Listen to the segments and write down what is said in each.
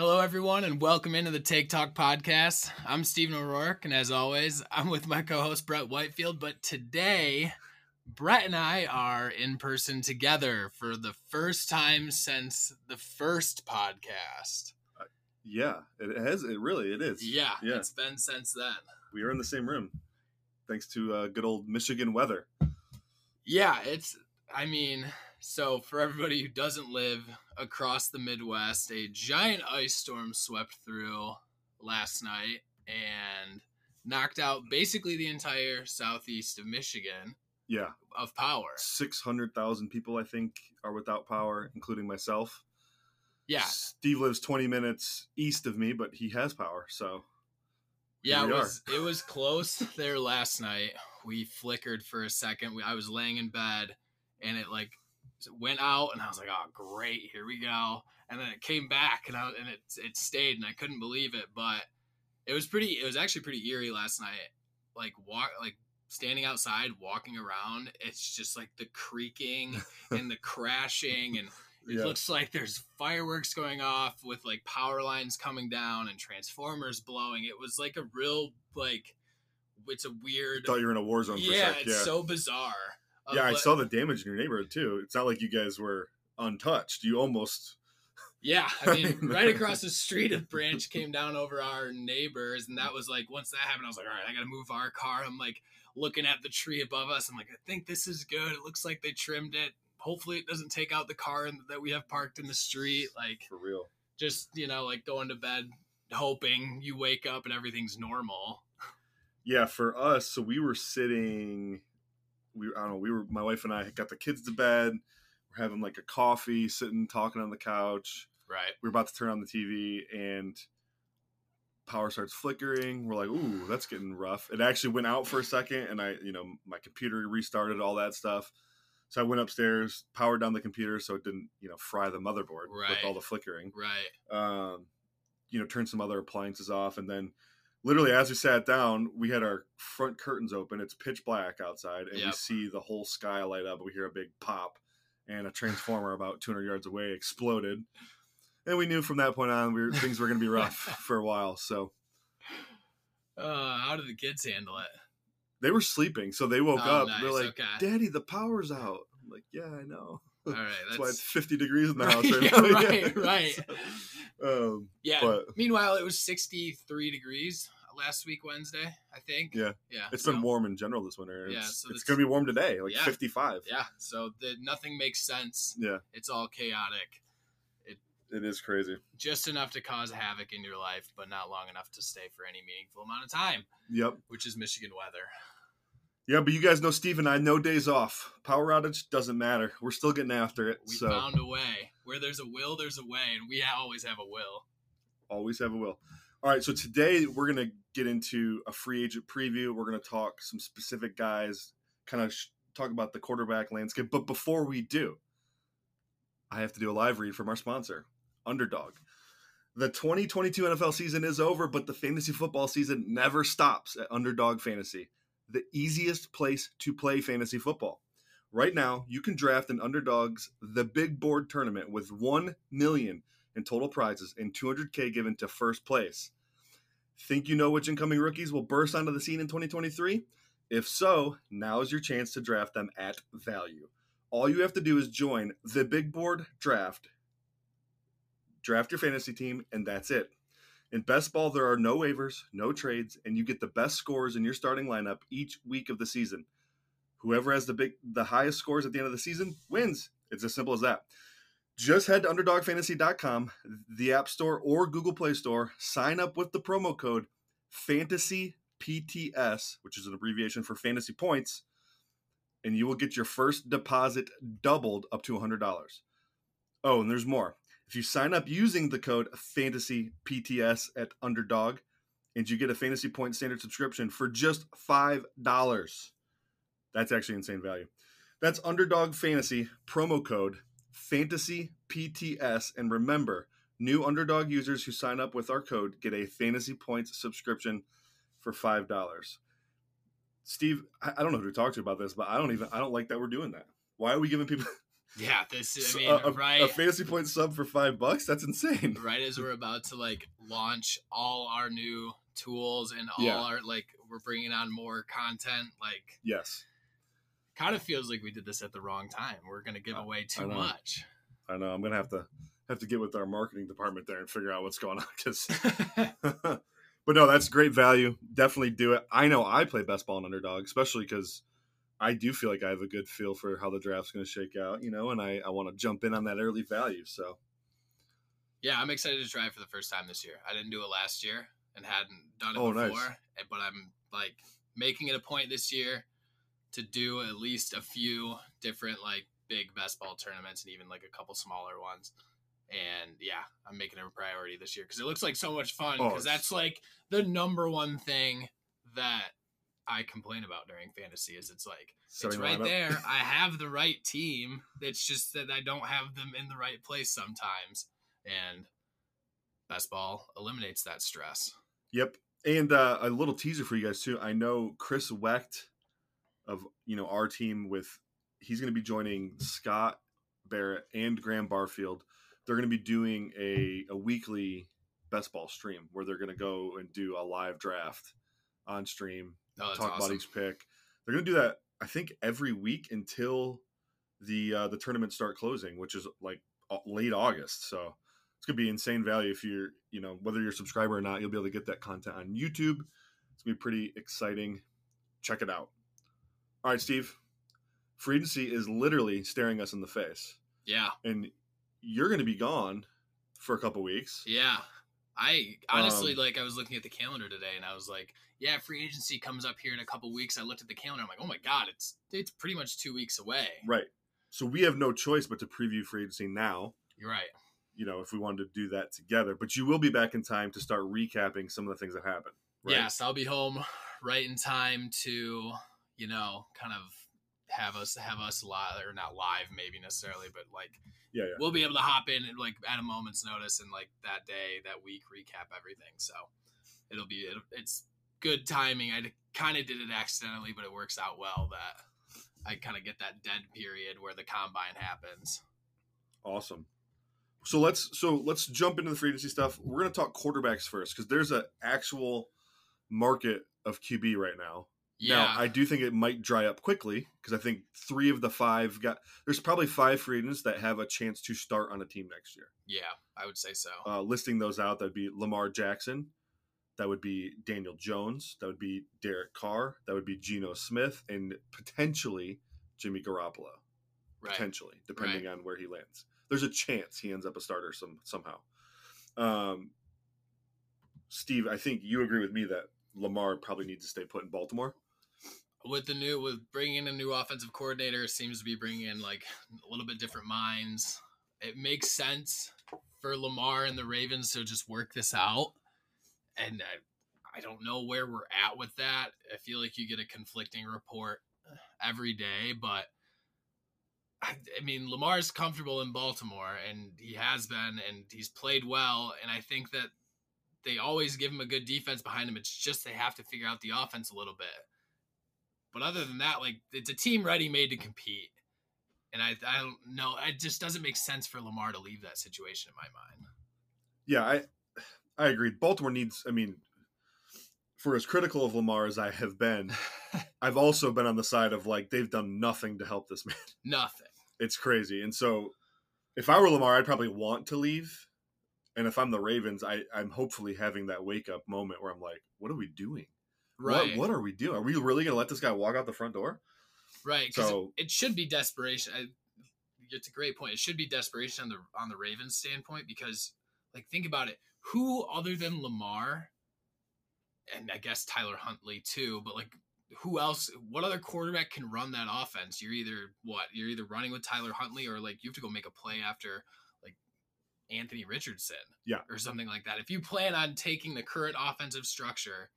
Hello, everyone, and welcome into the Take Talk podcast. I'm Stephen O'Rourke, and as always, I'm with my co host, Brett Whitefield. But today, Brett and I are in person together for the first time since the first podcast. Yeah, it has. It really it is. Yeah, Yeah. it's been since then. We are in the same room, thanks to uh, good old Michigan weather. Yeah, it's, I mean, so for everybody who doesn't live across the Midwest, a giant ice storm swept through last night and knocked out basically the entire southeast of Michigan Yeah, of power. six hundred thousand people I think are without power, including myself. Yeah, Steve lives twenty minutes east of me, but he has power. So yeah, it was it was close there last night. We flickered for a second. We, I was laying in bed and it like went out and I was like, "Oh, great, here we go." And then it came back and I and it it stayed and I couldn't believe it, but it was pretty it was actually pretty eerie last night. Like walk like standing outside walking around, it's just like the creaking and the crashing and it yeah, looks like there's fireworks going off with like power lines coming down and transformers blowing. It was like a real like it's a weird I thought you were in a war zone for yeah, a sec. it's Yeah, so bizarre. Yeah. I saw the damage in your neighborhood too. It's not like you guys were untouched. You almost Yeah, I mean, right across the street, a branch came down over our neighbors, and that was like once that happened, I was like, all right, I got to move our car. I'm like looking at the tree above us. I'm like, I think this is good. It looks like they trimmed it. Hopefully, it doesn't take out the car that we have parked in the street. Like, for real. just you know, like going to bed hoping you wake up and everything's normal. Yeah, for us, so we were sitting. We I don't know. We were my wife and I got the kids to bed. We're having like a coffee, sitting talking on the couch. Right. we are about to turn on the TV and power starts flickering. We're like, ooh, that's getting rough. It actually went out for a second and I, you know, my computer restarted all that stuff. So I went upstairs, powered down the computer so it didn't, you know, fry the motherboard with all the flickering. Right. Um, you know, turned some other appliances off and then literally as we sat down, we had our front curtains open. It's pitch black outside and we see the whole sky light up. We hear a big pop and a transformer about 200 yards away exploded. And we knew from that point on we were, things were going to be rough for a while. So Uh, how did the kids handle it? they were sleeping. So they woke Oh, up. nice, They're like, okay. Daddy, the power's out. I'm like, yeah, I know. All right. That's why it's 50 degrees in the Right, house right yeah, now. right, right. So, um, yeah. but Meanwhile, it was 63 degrees last week Wednesday, I think. Yeah. Yeah. it's so- been warm in general this winter. Yeah, It's, so it's going to be warm today, like Yeah. 55. Yeah. So the, nothing makes sense. Yeah, It's all chaotic. it is crazy. Just enough to cause havoc in your life, but not long enough to stay for any meaningful amount of time, Yep. which is Michigan weather. Yeah, but you guys know Steve and I, no days off. Power outage doesn't matter. We're still getting after it. We so found a way. Where there's a will, there's a way, and we always have a will. always have a will. All right, so today we're going to get into a free agent preview. We're going to talk some specific guys, kind of sh- talk about the quarterback landscape. But before we do, I have to do a live read from our sponsor, Underdog. The 2022 NFL season is over, but the fantasy football season never stops at Underdog Fantasy, the easiest place to play fantasy football. Right now, you can draft an Underdog's The Big Board Tournament with 1 million in total prizes and 200k given to first place. Think you know which incoming rookies will burst onto the scene in 2023? If so, now is your chance to draft them at value. All you have to do is join the Big Board Draft, draft your fantasy team, and that's it. In best ball, there are no waivers, no trades, and you get the best scores in your starting lineup each week of the season. Whoever has the big the highest scores at the end of the season wins. It's as simple as that. Just head to underdogfantasy.com, the App Store or Google Play Store, sign up with the promo code FANTASYPTS, which is an abbreviation for fantasy points, and you will get your first deposit doubled up to $100. Oh, and there's more. If you sign up using the code FANTASYPTS at Underdog, and you get a fantasy point standard subscription for just $5. That's actually insane value. That's Underdog Fantasy promo code Fantasy PTS. And remember, new Underdog users who sign up with our code get a Fantasy Points subscription for five dollars. Steve, I don't know who to talk to about this, but I don't even I don't like that we're doing that. Why are we giving people Yeah, this is, I mean, a, right, a fantasy point sub for five bucks? That's insane. right as we're about to like launch all our new tools and all Yeah. our like we're bringing on more content. Like, Yes, kind of feels like we did this at the wrong time. We're gonna give I- away too know. much. I know. I'm gonna have to have to get with our marketing department there and figure out what's going on because. but no, that's great value. Definitely do it. I know I play best ball and underdog, especially because I do feel like I have a good feel for how the draft's going to shake out, you know, and I, I want to jump in on that early value. So yeah, I'm excited to try it for the first time this year. I didn't do it last year and hadn't done it Oh, before, nice. but I'm like making it a point this year to do at least a few different like big best ball tournaments and even like a couple smaller ones. And yeah, I'm making it a priority this year because it looks like so much fun. Oh, Because it's- that's like the number one thing that I complain about during fantasy is it's like it's right lineup. there. I have the right team. It's just that I don't have them in the right place sometimes. And best ball eliminates that stress. Yep. And uh, a little teaser for you guys too. I know Chris Wecht of you know our team with he's going to be joining Scott Barrett and Graham Barfield. They're going to be doing a, a weekly best ball stream where they're going to go and do a live draft on stream, Oh, talk about awesome. each pick. They're going to do that I think every week until the uh, the tournament start closing, which is like late August. So it's gonna be insane value if you're you know whether you're a subscriber or not. You'll be able to get that content on YouTube. It's gonna be pretty exciting. Check it out. All right, Steve. Free agency is literally staring us in the face, Yeah. and you're going to be gone for a couple weeks. Yeah. I honestly Um, like I was looking at the calendar today and I was like, yeah, free agency comes up here in a couple weeks. I looked at the calendar. I'm like, oh my god, it's it's pretty much two weeks away. Right. So we have no choice but to preview free agency now. You're right. You know, if we wanted to do that together, but you will be back in time to start recapping some of the things that happened. Right? Yes, I'll be home right in time to, you know, kind of have us have us live or not live maybe necessarily, but like Yeah. Yeah. we'll be able to hop in and like at a moment's notice and like that day, that week recap everything. So it'll be it, it's good timing. I kind of did it accidentally, but it works out well that I kind of get that dead period where the combine happens. Awesome. So let's so let's jump into the free agency stuff. We're going to talk quarterbacks first because there's an actual market of QB right now. Yeah. Now, I do think it might dry up quickly because I think three of the five got. There's probably five free agents that have a chance to start on a team next year. yeah, I would say so. Uh, listing those out, that'd be Lamar Jackson, that would be Daniel Jones, that would be Derek Carr, that would be Geno Smith, and potentially Jimmy Garoppolo. right. Potentially, depending on where he lands. There's a chance he ends up a starter some somehow. Um, Steve, I think you agree with me that Lamar probably needs to stay put in Baltimore. With the new with bringing in a new offensive coordinator seems to be bringing in like a little bit different minds. It makes sense for lamar and the ravens to just work this out. And i, I don't know where we're at with that. I feel like you get a conflicting report every day but I, I mean lamar's comfortable in baltimore and he has been and he's played well and i think that they always give him a good defense behind him. It's just they have to figure out the offense a little bit but other than that, like it's a team ready made to compete. And I, I don't know. It just doesn't make sense for Lamar to leave that situation in my mind. Yeah, I I agree. Baltimore needs. I mean, for as critical of Lamar as I have been, I've also been on the side of like they've done nothing to help this man. Nothing. It's crazy. And so, if I were Lamar, I'd probably want to leave. And if I'm the Ravens, I, I'm hopefully having that wake up moment where I'm like, what are we doing? Right. What, what are we doing? Are we really going to let this guy walk out the front door? Right. So- it, it should be desperation. I, it's a great point. It should be desperation on the on the Ravens standpoint because, like, think about it. Who other than Lamar, and I guess Tyler Huntley too, but like, who else? What other quarterback can run that offense? You're either what? You're either running with Tyler Huntley or like you have to go make a play after like Anthony Richardson, Yeah. or something like that. If you plan on taking the current offensive structure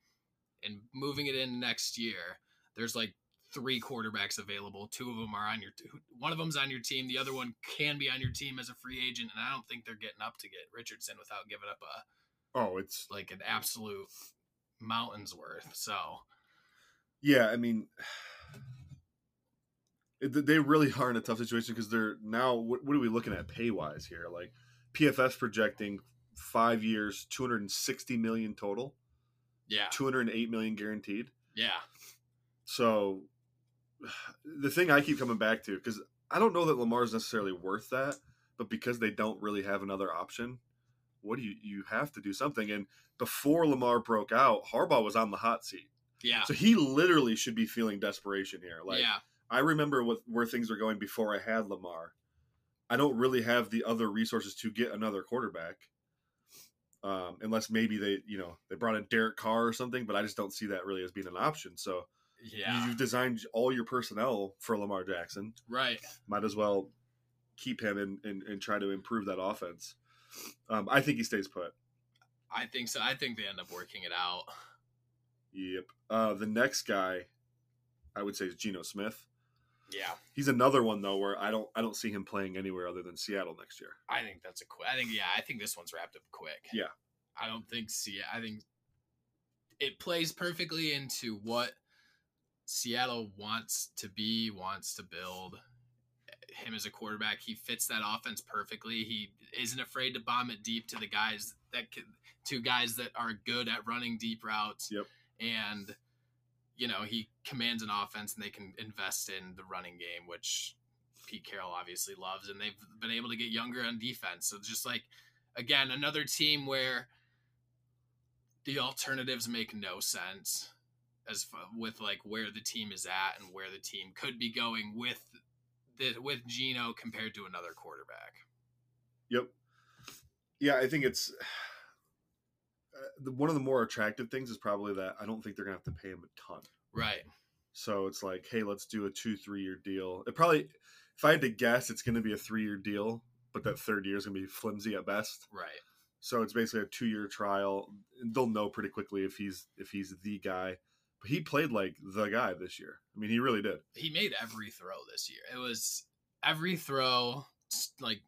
and moving it in next year, there's like three quarterbacks available. Two of them are on your one of them's on your team. The other one can be on your team as a free agent, and I don't think they're getting up to get Richardson without giving up a Oh, it's like an absolute mountain's worth. So yeah. I mean, they really are in a tough situation because they're now. What, what are we looking at pay wise here? Like PFF projecting five years, two hundred and sixty million total, yeah, two hundred and eight million guaranteed. yeah, So the thing I keep coming back to because I don't know that Lamar's necessarily worth that, but because they don't really have another option, what do you you have to do something? And before Lamar broke out, Harbaugh was on the hot seat, yeah, so he literally should be feeling desperation here. Like yeah, I remember what where things were going before I had Lamar. I don't really have the other resources to get another quarterback. Um, unless maybe they, you know, they brought in Derek Carr or something, but I just don't see that really as being an option. So yeah. you've designed all your personnel for Lamar Jackson. Right. Might as well keep him and, and, and try to improve that offense. Um, I think he stays put. I think so. I think they end up working it out. Yep. Uh, the next guy, I would say, is Geno Smith. Yeah, He's another one though where I don't I don't see him playing anywhere other than Seattle next year. I think that's a quick. I think yeah, I think this one's wrapped up quick. Yeah. I don't think see. I think it plays perfectly into what Seattle wants to be, wants to build. Him as a quarterback, he fits that offense perfectly. He isn't afraid to bomb it deep to the guys that can, to guys that are good at running deep routes. Yep. And you know he commands an offense, and they can invest in the running game, which Pete Carroll obviously loves, and they've been able to get younger on defense. So just like again, another team where the alternatives make no sense as f- with like where the team is at and where the team could be going with the with Geno compared to another quarterback. Yep. Yeah, I think it's the, one of the more attractive things is probably that I don't think they're gonna have to pay him a ton. Right. So it's like, hey, let's do a two three year deal. It probably, if I had to guess, it's going to be a three year deal, but that third year is going to be flimsy at best. Right. So it's basically a two year trial. They'll know pretty quickly if he's if he's the guy. But he played like the guy this year. I mean, he really did. He made every throw this year. It was every throw like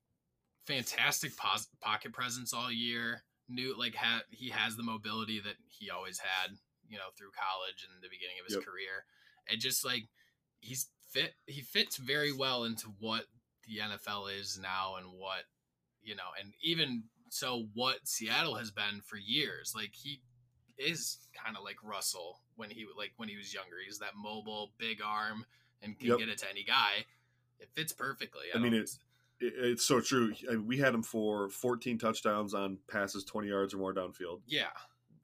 fantastic pos- pocket presence all year. Knew like had he has the mobility that he always had, you know, through college and the beginning of his Yep. career. And just like he's fit he fits very well into what the NFL is now and what you know, and even so what Seattle has been for years. Like he is kind of like Russell when he like when he was younger. He's that mobile, big arm and can Yep. get it to any guy. It fits perfectly. I mean, it's it, it's so true. We had him for 14 touchdowns on passes 20 yards or more downfield. yeah,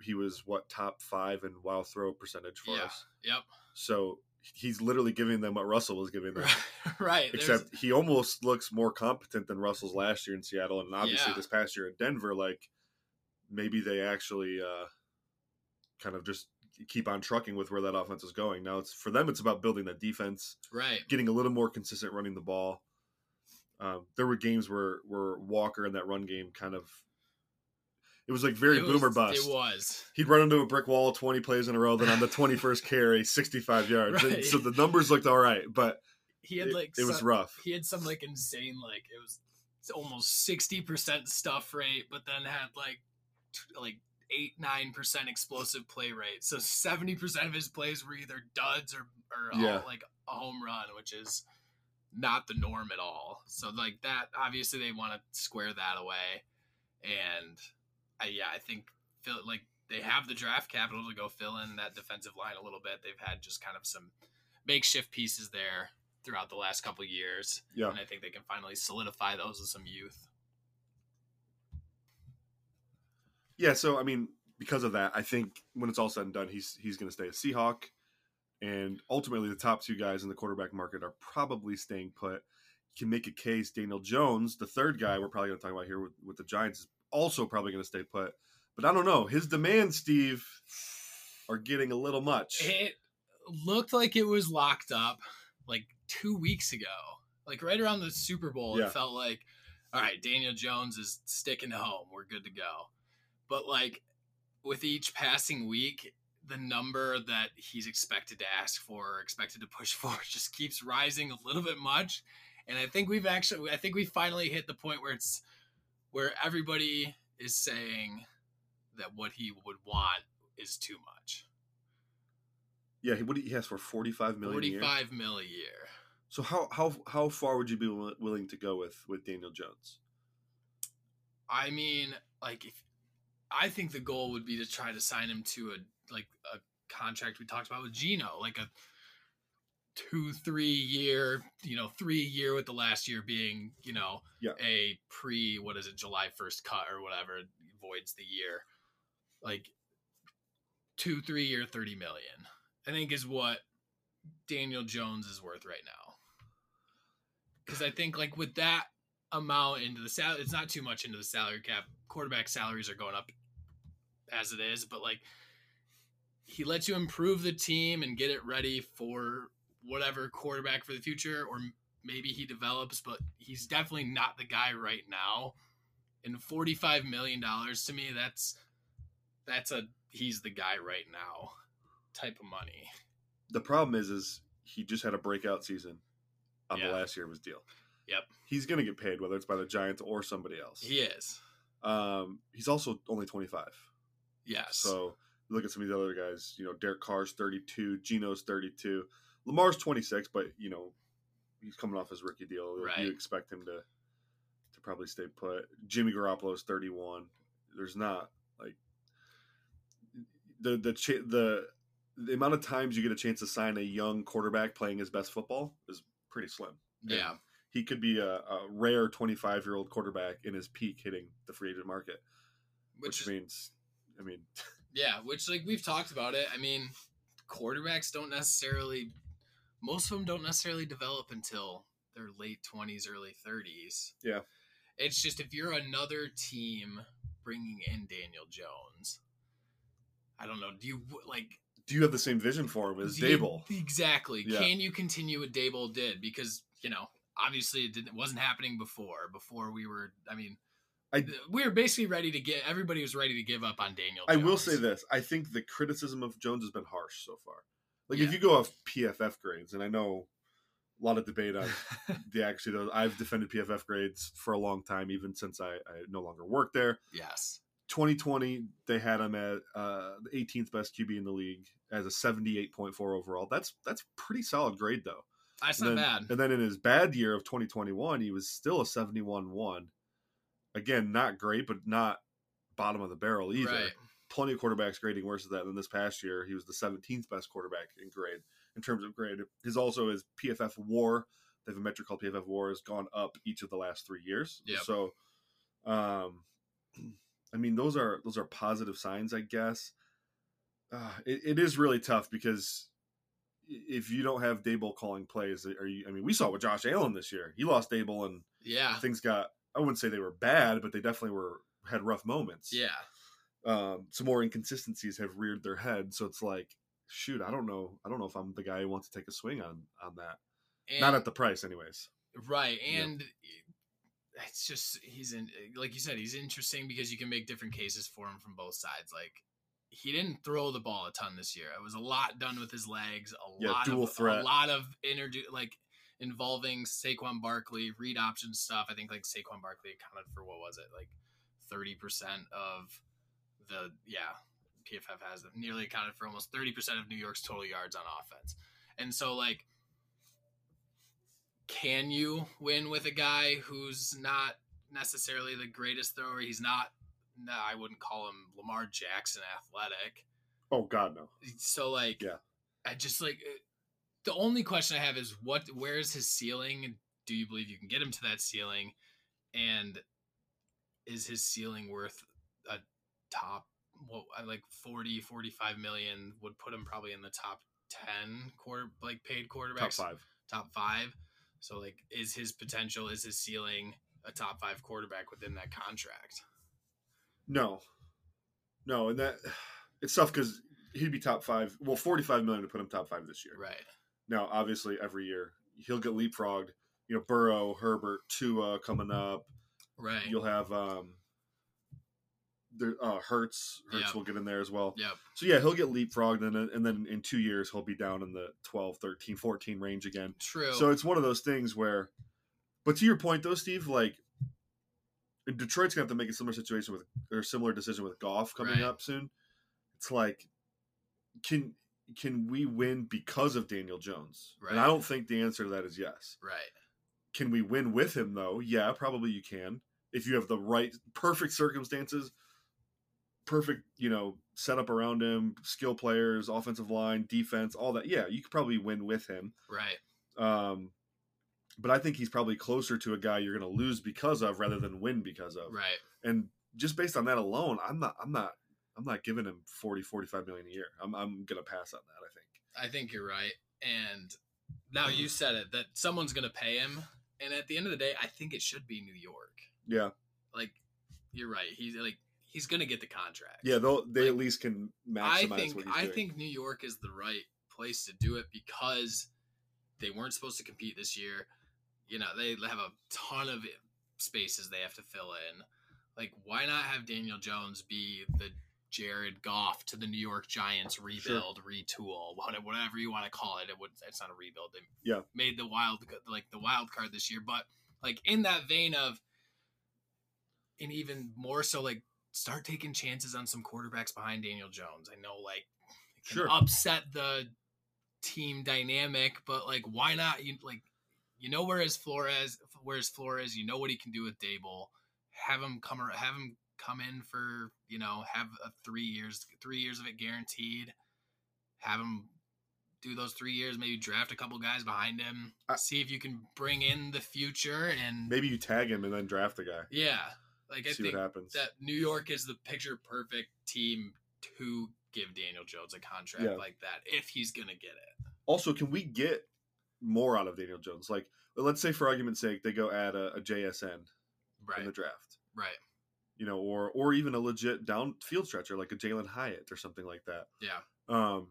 He was what top five in wild throw percentage for Yeah. us. yep, So he's literally giving them what Russell was giving them. right. there's- Except he almost looks more competent than Russell's last year in Seattle, and obviously Yeah. this past year in Denver. Like maybe they actually uh, kind of just keep on trucking with where that offense is going. Now it's for them. It's about building that defense, right, getting a little more consistent running the ball. Um, there were games where where Walker in that run game kind of it was like very It boomer was- bust. It was He'd run into a brick wall 20 plays in a row, then on the 21st carry, 65 yards. Right. so the numbers looked all right, but he had it, like it was some- rough. He had some like insane like it was almost sixty percent stuff rate, but then had like t- like eight nine percent explosive play rate. So seventy percent of his plays were either duds or or Yeah. all, like a home run, which is not the norm at all. So like that, obviously they want to square that away, and I, yeah, I think Phil like they have the draft capital to go fill in that defensive line a little bit. They've had just kind of some makeshift pieces there throughout the last couple years. Yeah. And I think they can finally solidify those with some youth. Yeah, so I mean, because of that, I think when it's all said and done, he's he's going to stay a Seahawk, and ultimately the top two guys in the quarterback market are probably staying put. You can make a case. Daniel Jones, the third guy we're probably going to talk about here with, with the Giants, is also probably going to stay put. But I don't know. His demands, Steve, are getting a little much. It looked like it was locked up like two weeks ago. Like right around the Super Bowl, Yeah. it felt like, all right, Daniel Jones is sticking home. We're good to go. But like with each passing week, the number that he's expected to ask for or expected to push for just keeps rising a little bit much. And I think we've actually I think we finally hit the point where it's where everybody is saying that what he would want is too much. Yeah, he, what he has for forty five million. a year? Forty-five mil a year. So how how how far would you be willing to go with with Daniel Jones? I mean, like if I think the goal would be to try to sign him to a like a contract we talked about with Geno, like a two, three year, you know, three year with the last year being, you know, Yeah. a pre what is it, July first cut or whatever voids the year. Like two, three year, thirty million. I think is what Daniel Jones is worth right now. Because I think like with that amount into the salary, it's not too much into the salary cap. Quarterback salaries are going up as it is, but like he lets you improve the team and get it ready for whatever quarterback for the future, or maybe he develops, but he's definitely not the guy right now. And forty-five million dollars to me, that's that's a he's the guy right now type of money. The problem is, is he just had a breakout season on Yeah. the last year of his deal. Yep. He's going to get paid whether it's by the Giants or somebody else. He is. Um, he's also only twenty five. Yes. So look at some of these other guys. You know, Derek Carr's thirty two, Geno's thirty two, Lamar's twenty six, but you know he's coming off his rookie deal. Right. You expect him to to probably stay put. Jimmy Garoppolo's thirty one. There's not like the the cha- the the amount of times you get a chance to sign a young quarterback playing his best football is pretty slim. yeah. He could be a, a rare 25 year old quarterback in his peak hitting the free agent market, Which, which, means, I mean, Yeah, which like we've talked about it. I mean, quarterbacks don't necessarily most of them don't necessarily develop until their late 20s, early 30s. Yeah. It's just if you're another team bringing in Daniel Jones, I don't know, do you like do you have the same vision for him as Daboll? exactly. Yeah. Can you continue what Daboll did because, you know, obviously it, didn't, it wasn't happening before before we were I mean I- we were basically ready to get everybody was ready to give up on Daniel I will say this: I think the criticism of Jones has been harsh so far. Like if you go off PFF grades, and I know a lot of debate on the actually those I've defended PFF grades for a long time, even since I, I no longer work there. yes. 2020, they had him at uh, the 18th best QB in the league as a 78.4 overall. That's that's pretty solid grade though. That's and not then, bad. And then in his bad year of 2021, he was still a 71-1. Again, not great, but not bottom of the barrel either. Right. Plenty of quarterbacks grading worse than that. And this past year, he was the 17th best quarterback in grade in terms of grade. His also his PFF WAR. They have a metric called PFF WAR has gone up each of the last three years. Yep. So, um, I mean, those are those are positive signs, I guess. Uh, it, it is really tough because if you don't have Daboll calling plays, are you? I mean, we saw it with Josh Allen this year. He lost Daboll, and Yeah. things got. I wouldn't say they were bad, but they definitely were had rough moments. Yeah. Um, some more inconsistencies have reared their head, so it's like, shoot, I don't know. I don't know if I'm the guy who wants to take a swing on on that. And, Not at the price, anyways. right. Yeah. And it's just he's in like you said, he's interesting because you can make different cases for him from both sides. Like he didn't throw the ball a ton this year. It was a lot done with his legs, a Yeah, lot dual of threat. a lot of introdu- like involving Saquon Barkley, read option stuff. I think like Saquon Barkley accounted for what was it? Like 30% of the yeah, PFF has nearly accounted for almost 30% of New York's total yards on offense. And so like can you win with a guy who's not necessarily the greatest thrower? He's not no, I wouldn't call him Lamar Jackson athletic. Oh God, no. So like Yeah. I just like the only question I have is what where is his ceiling? Do you believe you can get him to that ceiling? And is his ceiling worth a top well uh, like 40 45 million would put him probably in the top 10 quarter like paid quarterbacks Top five. top five. So like, is his potential, is his ceiling a top five quarterback within that contract? No, no, and that it's tough because he'd be top five. Well, forty-five million to put him top five this year. Right. Now, obviously, every year he'll get leapfrogged. You know, Burrow, Herbert, Tua coming up. Right. You'll have um, there uh Hurts Hurts Yep. will get in there as well. Yep. So yeah, he'll get leapfrogged and then and then in 2 years he'll be down in the 12, 13, 14 range again. True. So it's one of those things where but to your point though, Steve, like Detroit's gonna have to make a similar situation with or similar decision with Goff coming Right. up soon. It's like can can we win because of Daniel Jones? And I don't think the answer to that is yes. right. Can we win with him though? Yeah, probably you can. If you have the right perfect circumstances, perfect, you know, setup around him, skill players, offensive line, defense, all that. Yeah, you could probably win with him. Right. Um but I think he's probably closer to a guy you're going to lose because of rather than win because of. Right. And just based on that alone, I'm not I'm not I'm not giving him 40 45 million a year. I'm I'm going to pass on that, I think. I think you're right. And now you said it that someone's going to pay him. And at the end of the day, I think it should be New York. Yeah. Like, you're right. He's like, he's going to get the contract. Yeah, they'll they at least can maximize I think I doing. think New York is the right place to do it because they weren't supposed to compete this year. You know, they have a ton of spaces they have to fill in. Like, why not have Daniel Jones be the Jared Goff to the New York Giants rebuild, retool, whatever you want to call it. It would it's not a rebuild. They Yeah. made the wild like the wild card this year, but like in that vein of, and even more so, like start taking chances on some quarterbacks behind Daniel Jones. I know like Sure. upset the team dynamic, but like why not? You like you know where his Flores where his floor is. You know what he can do with Daboll. Have him come ar- have him come in for you know have a three years three years of it guaranteed. Have him do those three years. Maybe draft a couple guys behind him. I- see if you can bring in the future and Maybe you tag him and then draft the guy. yeah. Like I see think what happens. that New York is the picture perfect team to give Daniel Jones a contract Yeah. like that if he's gonna get it. Also, can we get more out of Daniel Jones? Like, let's say for argument's sake, they go add a, a JSN Right. in the draft, right. You know, or or even a legit downfield stretcher like a Jalin Hyatt or something like that. Yeah. Um,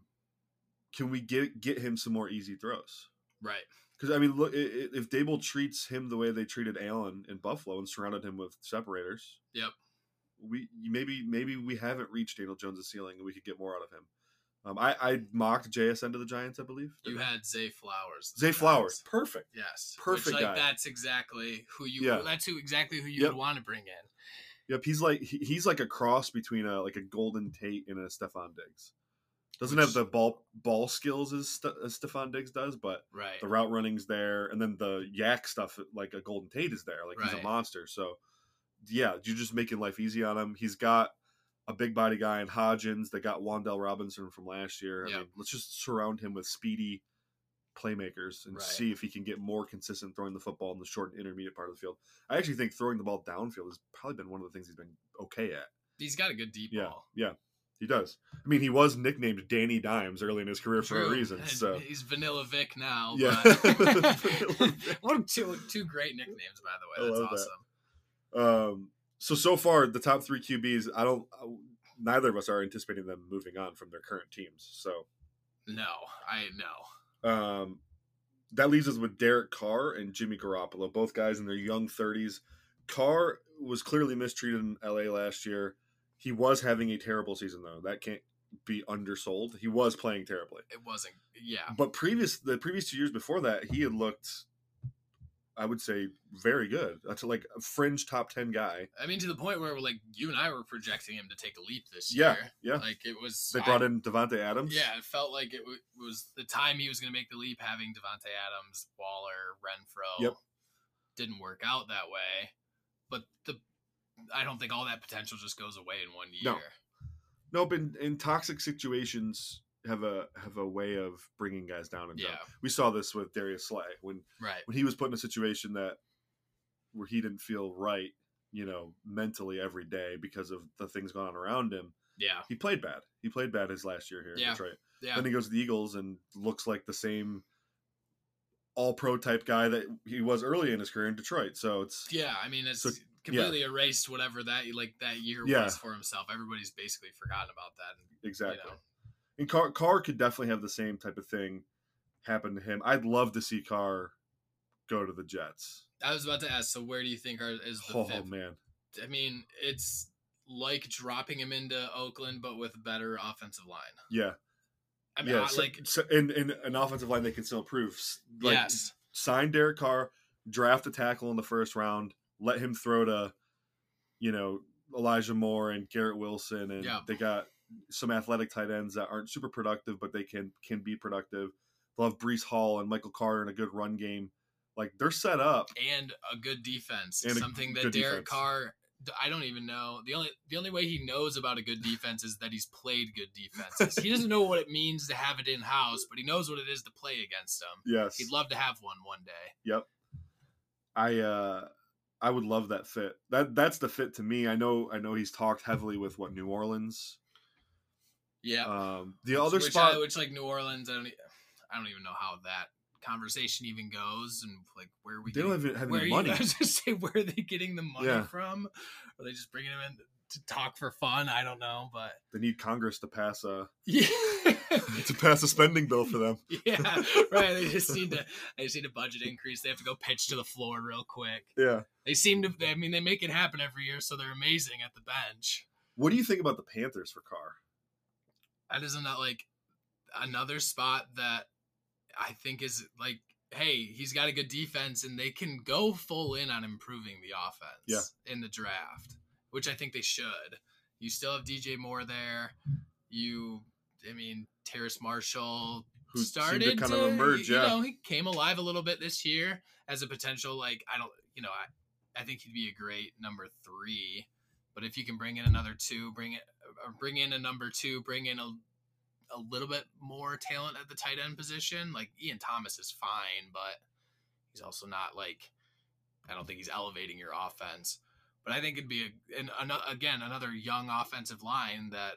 can we get get him some more easy throws? Right. Because I mean, look, i- i- if Daboll treats him the way they treated Allen in Buffalo and surrounded him with separators, Yep. we maybe maybe we haven't reached Daniel Jones' ceiling and we could get more out of him. Um, I, I mocked JSN to the Giants, I believe. You had Zay Flowers. Zay Flowers, perfect. Yes. Perfect Which, like guy. that's exactly who you Yeah. that's who exactly who you Yep. would want to bring in. Yep, he's like he's like a cross between a like a Golden Tate and a Stefon Diggs. Doesn't Which- have the ball ball skills as, Ste- as Stefon Diggs does, but Right. the route running's there, and then the YAC stuff like a Golden Tate is there. Like he's a monster. So yeah, you're just making life easy on him. He's got a big body guy in Hodgins. They got Wan'Dale Robinson from last year. I mean, let's just surround him with speedy playmakers and Right. see if he can get more consistent throwing the football in the short and intermediate part of the field. I actually think throwing the ball downfield has probably been one of the things he's been okay at. He's got a good deep Yeah, ball. yeah, he does. I mean, he was nicknamed Danny Dimes early in his career for a reason. So he's Vanilla Vic now. Yeah. but- Vanilla Vic. what two two great nicknames by the way. That's love that. awesome. Um, so so far the top three QBs, I don't. Neither of us are anticipating them moving on from their current teams. So No, I know. Um, that leaves us with Derek Carr and Jimmy Garoppolo, both guys in their young thirties. Carr was clearly mistreated in LA last year. He was having a terrible season though. That can't be undersold. He was playing terribly. It wasn't. Yeah. But previous the previous two years before that, he had looked, I would say, very good. That's like a fringe top ten guy. I mean, to the point where like you and I were projecting him to take a leap this Yeah, year. yeah. Like it was. They I- brought in Davante Adams. Yeah, it felt like it w- was the time he was going to make the leap, having Davante Adams, Waller, Renfro. Yep. Didn't work out that way, but the I don't think all that potential just goes away in one year. No. Nope. In, in toxic situations, have a have a way of bringing guys down and down. We saw this with Darius Slay when Right. when he was put in a situation that where he didn't feel right, you know, mentally every day because of the things going on around him. Yeah. He played bad. He played bad his last year here in Yeah. Detroit. Yeah. Then he goes to the Eagles and looks like the same all pro type guy that he was early in his career in Detroit. So it's yeah. I mean, it's So, completely erased whatever that like that year Yeah. was for himself. Everybody's basically forgotten about that. And, exactly. You know. And Carr, Carr could definitely have the same type of thing happen to him. I'd love to see Carr go to the Jets. I was about to ask. So where do you think are, is the Oh fit? man, I mean, it's like dropping him into Oakland, but with a better offensive line. Yeah, I mean, yeah. I, so- like so, in in an offensive line they can still improve. Like, yes, sign Derek Carr, draft a tackle in the first round, let him throw to, you know, Elijah Moore and Garrett Wilson, and Yeah. they got some athletic tight ends that aren't super productive, but they can can be productive. They'll have Breece Hall and Michael Carter in a good run game. Like they're set up. and a good defense. And Something that Derek defense. Carr. I don't even know the only the only way he knows about a good defense is that he's played good defenses. he doesn't know what it means to have it in house, but he knows what it is to play against them. Yes, He'd love to have one one day. Yep. I uh I would love that fit. That that's the fit to me. I know I know he's talked heavily with what New Orleans. Yeah, Um the other which, spot I, which like New Orleans, I don't, I don't even know how that conversation even goes, and like where are we they getting, don't even have any money. You, I was just say where are they getting the money Yeah. from? Are they just bringing them in to talk for fun? I don't know, but They need Congress to pass a yeah. to pass a spending bill for them. yeah, right. They just need to. They just need a budget increase. They have to go pitch to the floor real quick. Yeah. They seem to. I mean, they make it happen every year, so they're amazing at the bench. What do you think about the Panthers for Carr? That isn't that like another spot that I think is like, hey, he's got a good defense, and they can go full in on improving the offense. in the draft, which I think they should. You still have DJ Moore there. You, I mean, Terrace Marshall Who seemed to started kind of emerge, You yeah. know, he came alive a little bit this year as a potential. Like, I don't, you know, I, I think he'd be a great number three. But if you can bring in another two, bring it, bring in a number two, bring in a, a little bit more talent at the tight end position. Like Ian Thomas is fine, but he's also not like, I don't think he's elevating your offense. But I think it'd be a, an, an, again another young offensive line that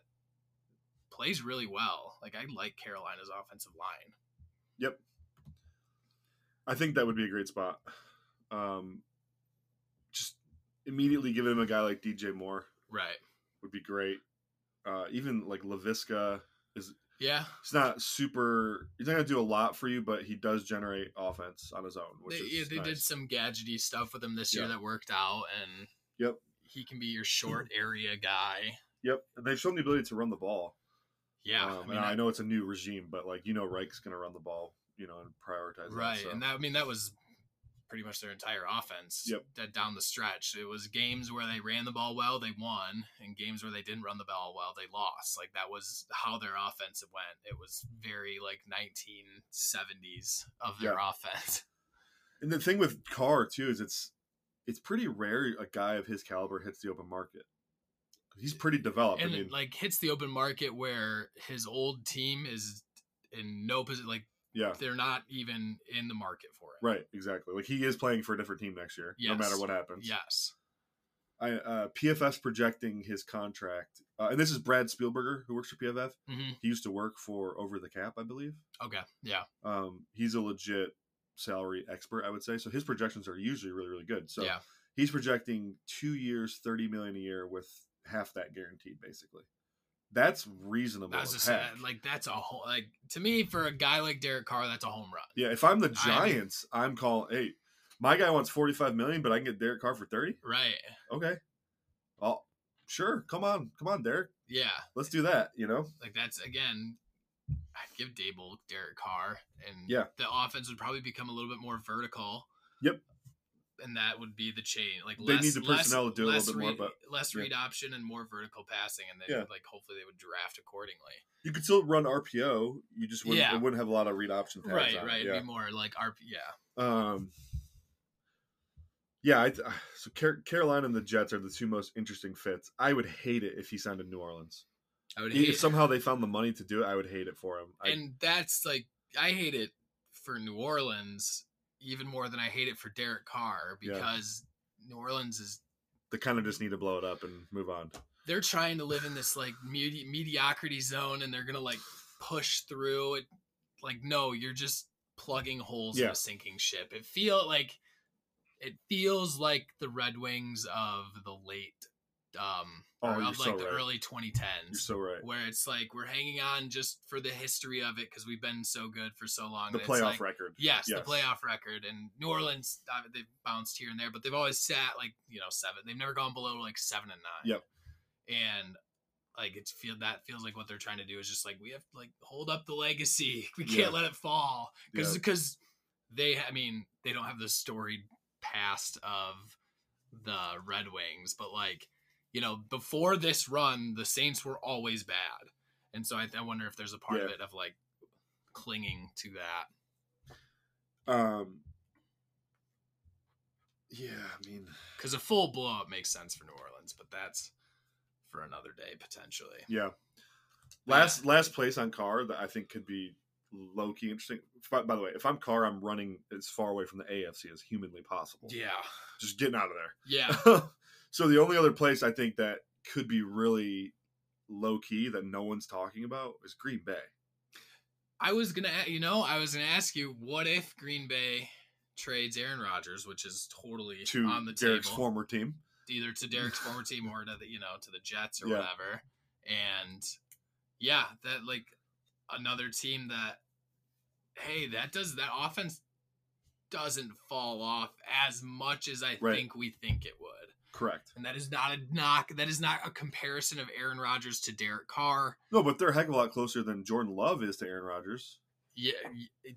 plays really well. Like I like Carolina's offensive line. Yep. I think that would be a great spot. Um, immediately give him a guy like DJ Moore Right. would be great. Uh, even like Laviska is Yeah. he's not super. He's not gonna do a lot for you, but he does generate offense on his own, which They, is yeah, they did some gadgety stuff with him this year Yeah. that worked out, and Yep. he can be your short area guy. Yep, and they've shown the ability to run the ball. Yeah, um, I mean, and I, I- know it's a new regime, but like you know, Reich's gonna run the ball, you know, and prioritize right, That, so. and that I mean that was pretty much their entire offense. Yep. That down the stretch, it was games where they ran the ball well, they won, and games where they didn't run the ball well, they lost. Like that was how their offense went. It was very like 1970s of their offense. And the thing with Carr too is it's it's pretty rare a guy of his caliber hits the open market. He's pretty developed. and I mean, like hits the open market where his old team is in no position like yeah, they're not even in the market for it right, exactly. Like he is playing for a different team next year, no matter what happens. yes I uh, PFF's projecting his contract, uh, and this is Brad Spielberger who works for PFF. hmm He used to work for Over the Cap, I believe. okay yeah Um, he's a legit salary expert, I would say. So his projections are usually really, really good. So yeah he's projecting two years, thirty million a year with half that guaranteed, basically. That's reasonable. that's as just heck. like that's a whole like to me for a guy like Derek Carr that's a home run Yeah, if I'm the I Giants, I'm calling. Hey, my guy wants 45 million, but I can get Derek Carr for 30. right Okay. Oh, sure. Come on, come on, Derek. yeah Let's do that. You know. like that's again I'd give Daboll Derek Carr and Yeah. the offense would probably become a little bit more vertical Yep. And that would be the change. Like They less, need the personnel less, to do a little bit more, but- less yeah. read option and more vertical passing, and then Yeah. like hopefully they would draft accordingly. You could still run RPO. You just wouldn't. Yeah. It wouldn't have a lot of read option right, it, right. Yeah. It'd be more like RP. Yeah, Um, yeah, I, so Car- Carolina and the Jets are the two most interesting fits. I would hate it if he signed in New Orleans. I would hate it. If somehow they found the money to do it, I would hate it for him. I, and that's like I hate it for New Orleans even more than I hate it for Derek Carr Yeah. because New Orleans is they kind of just need to blow it up and move on. they're trying to live in this like medi- mediocrity zone and they're gonna like push through it like no you're just plugging holes in a sinking ship it feel like it feels like the red wings of the late um Oh, of so like the right. early 2010s You're so right. where it's like we're hanging on just for the history of it because we've been so good for so long The playoff like- record. Yes, Yes. the playoff record. And New Orleans, uh, they've bounced here and there, but they've always sat like, you know, seven. They've never gone below like seven and nine. Yep. and like it's feel that feels like what they're trying to do is just like we have to like hold up the legacy. We can't Yeah. let it fall because Yeah. because they I mean they don't have the storied past of the Red Wings, but like you know before this run, the Saints were always bad, and so I, I wonder if there's a part of it of like clinging to that Um, yeah, I mean, because a full blow up makes sense for New Orleans, but that's for another day potentially. yeah. Last last place on Carr that I think could be low key interesting. By, by the way, if I'm Carr, I'm running as far away from the AFC as humanly possible. yeah, Just getting out of there. yeah, so the only other place I think that could be really low key that no one's talking about is Green Bay. I was gonna, you know, I was gonna ask you, what if Green Bay trades Aaron Rodgers, which is totally To on the Derek's table, former team. either to Derek's former team or to the, you know, to the Jets or Yeah. whatever, and yeah, that like another team that, hey, that does that offense doesn't fall off as much as I Right. think we think it would. Correct. And that is not a knock. That is not a comparison of Aaron Rodgers to Derek Carr. No, but they're a heck of a lot closer than Jordan Love is to Aaron Rodgers. Yeah,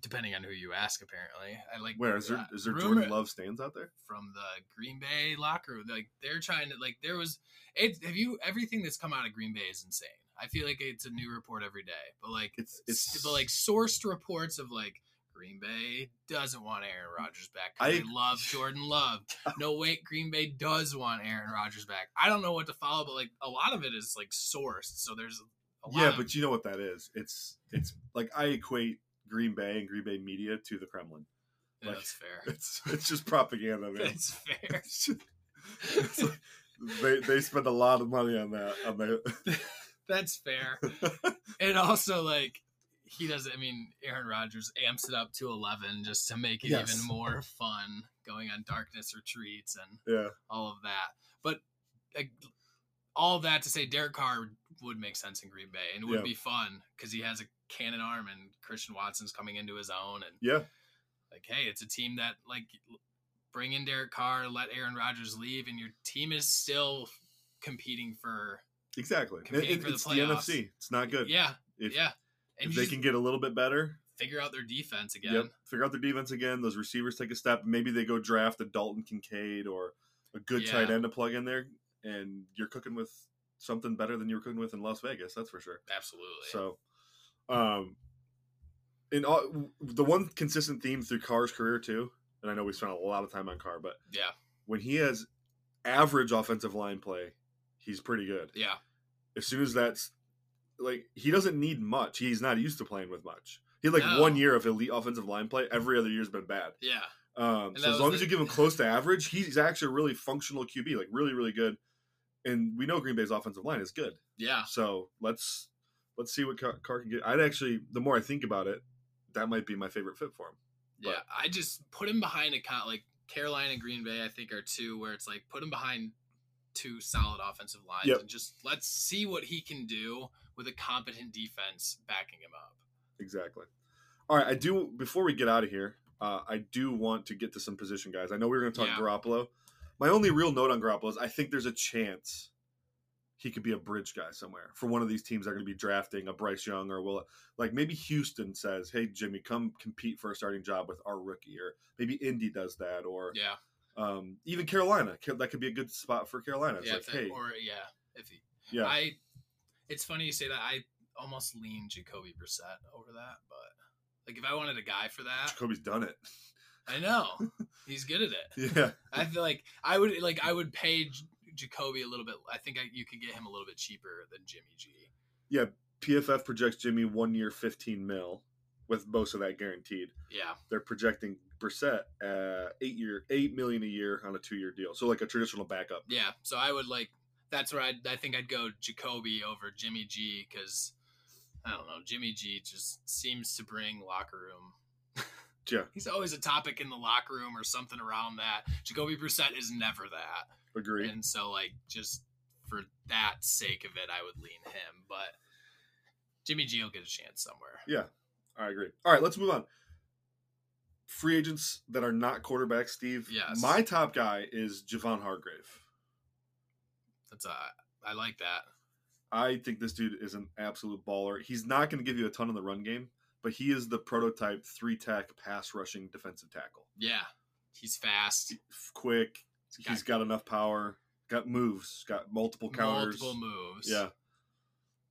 depending on who you ask, apparently. I like Where is there is there rumor Jordan Love stands out there? from the Green Bay locker room. Like they're trying to like there was it. Have you everything that's come out of Green Bay is insane. I feel like it's a new report every day, but like it's it's but like sourced reports of like Green Bay doesn't want Aaron Rodgers back. I- they love Jordan Love. No, wait, Green Bay does want Aaron Rodgers back. I don't know what to follow, but like a lot of it is like sourced. So there's a lot yeah, of, but you know what that is? It's it's like I equate Green Bay and Green Bay media to the Kremlin. yeah, like- that's fair. It's it's just propaganda, man. That's fair. It's just- it's like- they they spend a lot of money on that on the That's fair. and also like he doesn't i mean aaron Rodgers amps it up to 11 just to make it Yes. even more fun going on darkness retreats and yeah all of that but like, all that to say derek carr would make sense in green bay and it would Yeah. be fun because he has a cannon arm and christian watson's coming into his own and yeah like hey it's a team that like bring in derek carr let aaron Rodgers leave and your team is still competing for exactly. Competing it- for the it's the. NFC. It's not good. yeah If, yeah if they can get a little bit better, figure out their defense again yep, figure out their defense again. Those receivers take a step. Maybe they go draft a Dalton Kincaid or a good Yeah. tight end to plug in there, and you're cooking with something better than you were cooking with in Las Vegas. That's for sure. Absolutely. So, um, in all, the one consistent theme through Carr's career too, and I know we spent a lot of time on Carr, but yeah, when he has average offensive line play, he's pretty good. yeah, As soon as that's like he doesn't need much. He's not used to playing with much. He had like No. one year of elite offensive line play. Every other year's been bad. yeah. Um, so as long the- as you give him close to average, he's actually a really functional QB, like really, really good. And we know Green Bay's offensive line is good. Yeah, So let's let's see what Carr, Carr can get. I'd actually, the more I think about it, that might be my favorite fit for him. yeah. I just put him behind a con like Carolina and Green Bay. I think are two where it's like put him behind two solid offensive lines Yep. and just let's see what he can do with a competent defense backing him up. Exactly. All right, I do. Before we get out of here, uh, I do want to get to some position guys. I know we were going to talk Yeah. Garoppolo. My only real note on Garoppolo is I think there's a chance he could be a bridge guy somewhere for one of these teams that are going to be drafting a Bryce Young or will like maybe Houston says, "Hey Jimmy, come compete for a starting job with our rookie," or maybe Indy does that, or Yeah, um, even Carolina. That could be a good spot for Carolina. It's yeah. like, that- hey, or yeah, if he, yeah, I. It's funny you say that. I almost lean Jacoby Brissett over that, but like if I wanted a guy for that, Jacoby's done it. I know he's good at it. yeah, I feel like I would like I would pay J- Jacoby a little bit. I think I, you could get him a little bit cheaper than Jimmy G. Yeah, PFF projects Jimmy one year, fifteen mil, with most of that guaranteed. Yeah, they're projecting Brissett at eight year eight million a year on a two year deal. So like a traditional backup. yeah. So I would like that's where I I think I'd go Jacoby over Jimmy G because I don't know Jimmy G just seems to bring locker room. Yeah, He's always a topic in the locker room or something around that. Jacoby Brissett is never that, agree. and so like just for that sake of it, I would lean him. But Jimmy G will get a chance somewhere. Yeah, I agree. All right, let's move on. Free agents that are not quarterbacks, Steve. Yes. My top guy is Javon Hargrave. That's a I like that. I think this dude is an absolute baller. He's not going to give you a ton in the run game, but he is the prototype three tech pass rushing defensive tackle. Yeah, he's fast, quick. He's got enough power. Got moves. Got multiple counters. multiple moves. Yeah.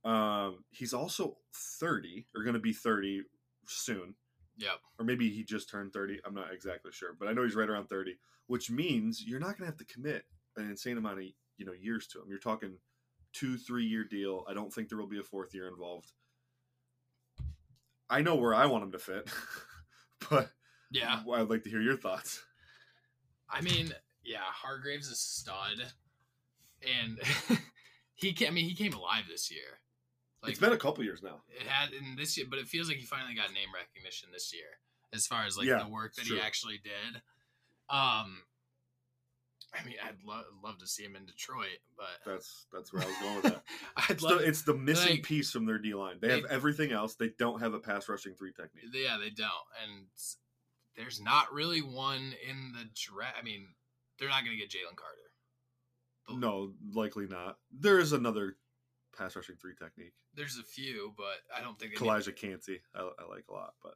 Um, he's also thirty, or going to be thirty soon, Yep. or maybe he just turned thirty. I'm not exactly sure, but I know he's right around thirty, which means you're not going to have to commit an insane amount of you know years to him. You're talking two, three year deal. I don't think there will be a fourth year involved. I know where I want him to fit, but Yeah. I'd like to hear your thoughts. I mean, yeah, Hargrave's is a stud, and he. Ca- I mean, he came alive this year. it's been a couple years now. it had in this year, but it feels like he finally got name recognition this year, as far as like Yeah, the work that he actually did. Um, I mean, I'd lo- love to see him in Detroit, but That's that's where I was going with that. I'd It's love. the, it's the missing like- piece from their D line. They have everything else. They don't have a pass rushing three technique. yeah, they don't, and there's not really one in the draft. I mean, they're not going to get Jalen Carter. The- No, likely not. There is another pass rushing three technique. There's a few, but I don't think they. Calijah Kancey, I, I like a lot, but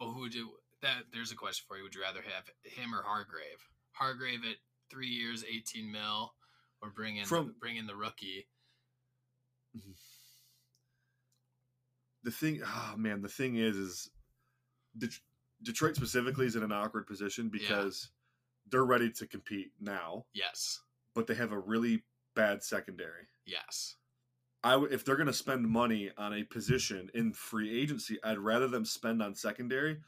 But who would you? That there's a question for you. Would you rather have him or Hargrave? Hargrave at three years, eighteen mil, or bring in From- bring in the rookie? Mm-hmm. the thing, oh man, the thing is, is Det- Detroit specifically is in an awkward position because they're ready to compete now, Yes, but they have a really bad secondary. yes, I w- if they're going to spend money on a position in free agency, I'd rather them spend on secondary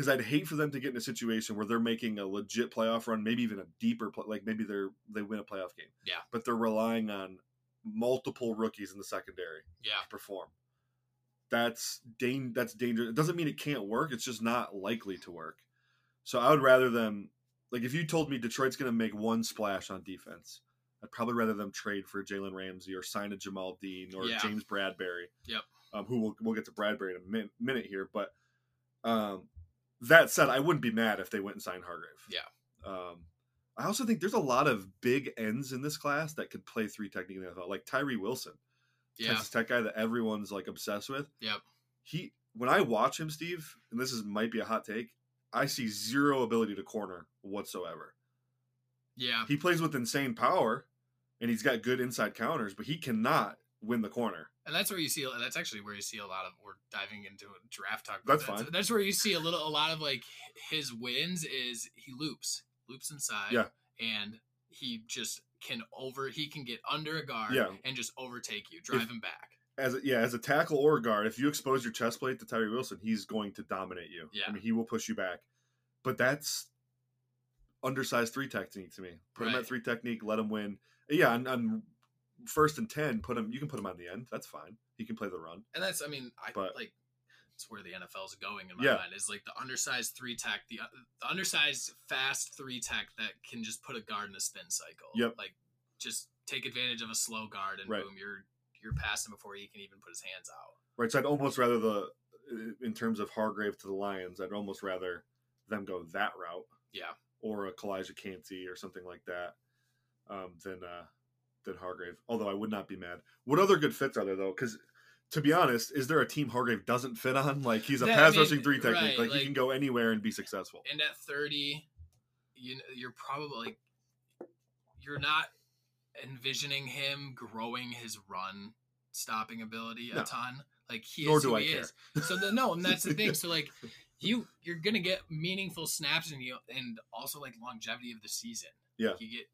because I'd hate for them to get in a situation where they're making a legit playoff run, maybe even a deeper play, like maybe they're they win a playoff game. Yeah. but they're relying on multiple rookies in the secondary yeah. to perform. That's dang, that's dangerous. It doesn't mean it can't work. It's just not likely to work. So I would rather them like if you told me Detroit's going to make one splash on defense, I'd probably rather them trade for Jalen Ramsey or sign a Jamel Dean or Yeah. James Bradberry. Yep. Um, who we'll we'll get to Bradberry in a min- minute here, but um, that said, I wouldn't be mad if they went and signed Hargrave. Yeah. Um, I also think there's a lot of big ends in this class that could play three technique in the NFL, like Tyree Wilson. Yeah. Texas Tech guy that everyone's like obsessed with. Yep. He when I watch him, Steve, and this is might be a hot take, I see zero ability to corner whatsoever. Yeah. He plays with insane power and he's got good inside counters, but he cannot win the corner. And that's where you see. That's actually where you see a lot of. We're diving into a draft talk. That's but fine. That's where you see a little, a lot of like his wins is he loops, loops inside. Yeah. And he just can over. He can get under a guard. Yeah. And just overtake you, drive him back. As a, yeah, as a tackle or a guard, if you expose your chest plate to Tyree Wilson, he's going to dominate you. Yeah. I mean, he will push you back. But that's undersized three technique to me. Put him at three technique, let him win. Yeah, on, on first and ten, put him. You can put him on the end. That's fine. He can play the run. And that's. I mean, I But- like. It's where the NFL is going in my Yeah. mind. Is like the undersized three tech, the, uh, the undersized fast three tech that can just put a guard in a spin cycle. Yep. Like, just take advantage of a slow guard and Right. boom, you're you're passing before he can even put his hands out. Right. So I'd almost rather the, in terms of Hargrave to the Lions, I'd almost rather them go that route. Yeah. Or a Calijah Kancey or something like that, um, than uh, than Hargrave. Although I would not be mad. What other good fits are there though? Because to be honest, is there a team Hargrave doesn't fit on? Like he's a Yeah, I pass mean, rushing three technique. right, like, like- he can go anywhere and be successful. And at 30, you know, you're probably like you're not envisioning him growing his run stopping ability a No. ton. Like he Nor is do who I he care. is. So the, no, and that's the thing. So like you you're gonna get meaningful snaps and you and also like longevity of the season. Yeah. You get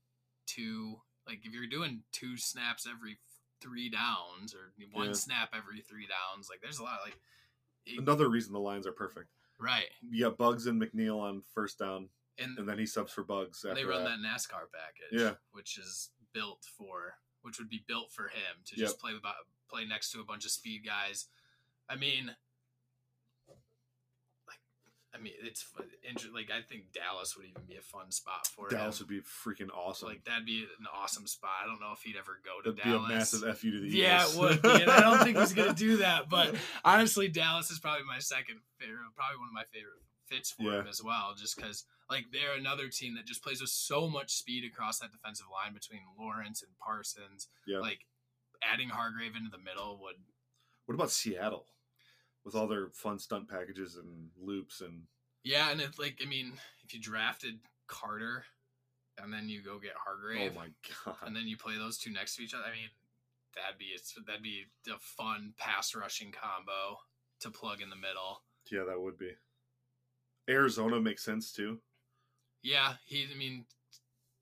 two like if you're doing two snaps every three downs or one Yeah. snap every three downs, like there's a lot like it- Another reason the Lions are perfect. right. Yeah, Buggs and McNeill on first down, And and then he subs for Buggs. After they run that. that. NASCAR package, Yeah. which is built for, which would be built for him to Yep. just play about play next to a bunch of speed guys. I mean, I mean, it's inter- like I think Dallas would even be a fun spot for Dallas him. would be freaking awesome. Like that'd be an awesome spot. I don't know if he'd ever go to That'd be a massive fu to the yeah, Eagles. it would be, and I don't think he's gonna do that. But honestly, Dallas is probably my second favorite, probably one of my favorite fits for Yeah. him as well. Just because like they're another team that just plays with so much speed across that defensive line between Lawrence and Parsons. Yeah. Like adding Hargrave into the middle would What about Seattle with all their fun stunt packages and loops and yeah, and it's like I mean, if you drafted Carter and then you go get Hargrave oh my god, and then you play those two next to each other, I mean, that'd be it's that'd be a fun pass rushing combo to plug in the middle. yeah, that would be. Arizona makes sense too. Yeah, he. I mean,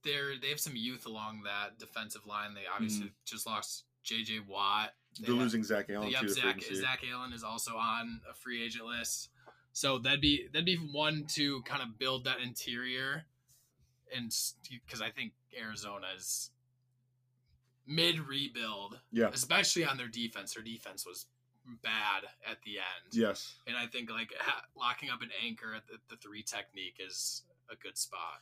they're they have some youth along that defensive line. They obviously mm-hmm. just lost J.J. Watt. They They're have- losing Zach Allen Yep. Zach. Zach Allen is also on a free agent list. So that'd be that'd be one to kind of build that interior, and because I think Arizona's mid rebuild, Yeah. especially on their defense. Their defense was bad at the end, Yes. and I think like ha- locking up an anchor at the, the three technique is a good spot.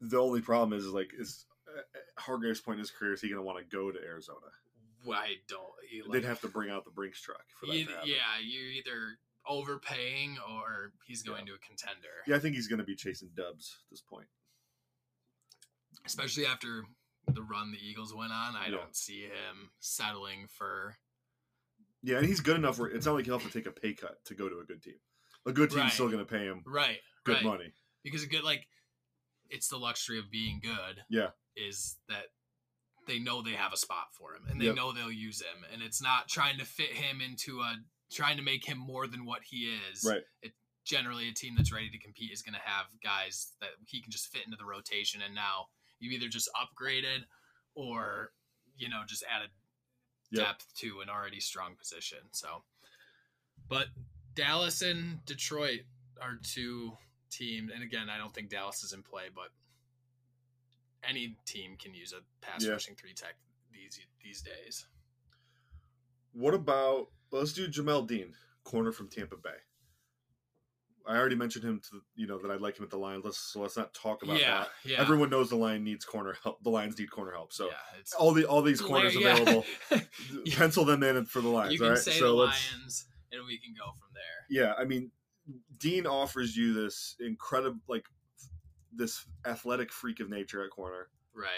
The only problem is, like, is uh, Hargrave's point in his career is he going to want to go to Arizona? I don't. you, They'd have to bring out the Brinks truck for that you- yeah, you're either overpaying or he's going to a contender. Yeah, I think he's going to be chasing dubs at this point. especially after the run the Eagles went on. I Yeah. don't see him settling for. Yeah, and he's good enough where it's not like he'll have to take a pay cut to go to a good team. A good team's Right. still going to pay him Right. good right. money. Because a good like, it's the luxury of being good. Yeah. Is that they know they have a spot for him and they Yep. know they'll use him, and it's not trying to fit him into a trying to make him more than what he is. Right. Generally, a team that's ready to compete is going to have guys that he can just fit into the rotation, and now you either just upgraded or you know just added Yep. depth to an already strong position. So, but Dallas and Detroit are two teams, and again, I don't think Dallas is in play, but any team can use a pass Yeah. rushing three tech these these days. What about let's do Jamel Dean, corner from Tampa Bay. I already mentioned him to you know that I like him at the line. Let's so let's not talk about yeah, that. yeah. Everyone knows the line needs corner help. The Lions need corner help. So yeah, all the all these corners Yeah. available, pencil them in for the Lions. you can all right. say so the let's Lions, and we can go from there. yeah. I mean, Dean offers you this incredible like this athletic freak of nature at corner. Right,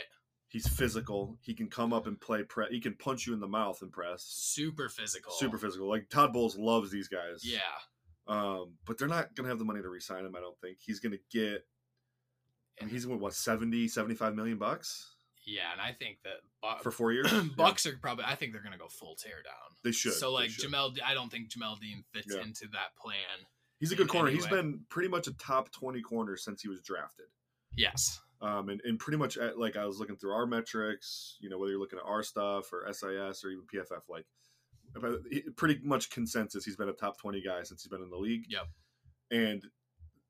He's physical. He can come up and play press. He can punch you in the mouth and press. super physical, Super physical. Like Todd Bowles loves these guys. Yeah, Um, but they're not going to have the money to re-sign him. I don't think he's going to get. I mean, he's what, what 70, 75 million bucks yeah, and I think that Bu- for four years. Bucks are probably. I think they're going to go full tear down. They should. So like. Jamel, I don't think Jamel Dean fits Yeah. into that plan. He's a good corner. any He's been pretty much a top twenty corner since he was drafted. Yes. Um, and, and pretty much at, like I was looking through our metrics, you know, whether you're looking at our stuff or SIS or even PFF, like pretty much consensus, he's been a top 20 guy since he's been in the league. Yep. And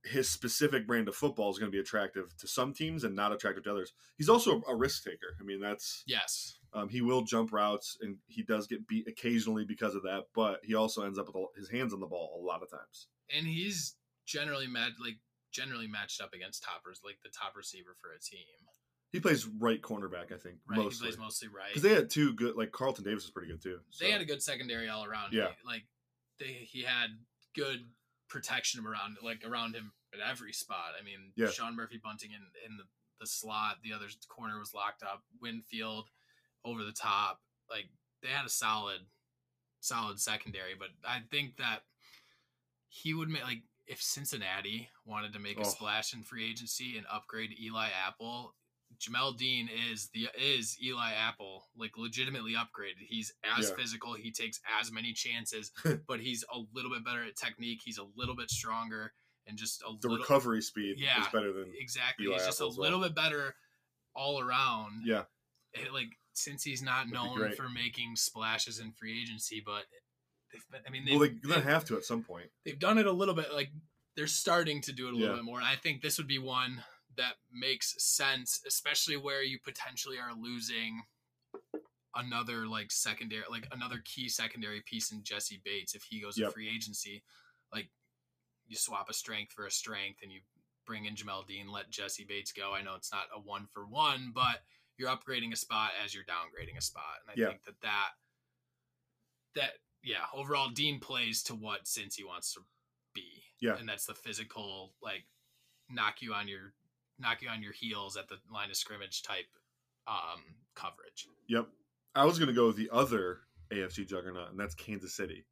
his specific brand of football is going to be attractive to some teams and not attractive to others. He's also a risk taker. I mean, that's, Yes. um, he will jump routes and he does get beat occasionally because of that, but he also ends up with his hands on the ball a lot of times. And he's generally mad like generally matched up against toppers like the top receiver for a team. He plays right cornerback, I think, Right. mostly. He plays mostly right. Because they had two good, like Carlton Davis is pretty good too. they had a good secondary all around. Yeah. He- like they he had good protection around like around him at every spot. I mean, Yeah. Sean Murphy-Bunting in in the, the slot, the other corner was locked up. Winfield over the top. Like they had a solid solid secondary, but I think that he would make like if Cincinnati wanted to make a Oh. splash in free agency and upgrade Eli Apple, Jamel Dean is the is Eli Apple like legitimately upgraded. He's as Yeah. physical. He takes as many chances, but he's a little bit better at technique. He's a little bit stronger and just a the little recovery speed Yeah. is better than exactly. Eli he's just a Apple as well. Uh, little bit better all around. yeah. It, like since he's not be known for making splashes in free agency, but they've been, I mean, Well, they've, they're gonna have to at some point. they've done it a little bit like they're starting to do it a little Yeah. bit more i think this would be one that makes sense especially where you potentially are losing another like secondary like another key secondary piece in jessie bates if he goes to free agency like you swap a strength for a strength and you bring in jamel dean let jessie bates go i know it's not a one for one but you're upgrading a spot as you're downgrading a spot and i Yeah. think that that that yeah overall dean plays to what cincy wants to be Yeah. and that's the physical like knock you on your knock you on your heels at the line of scrimmage type um coverage. Yep. I was gonna go with the other AFC juggernaut, and that's Kansas City.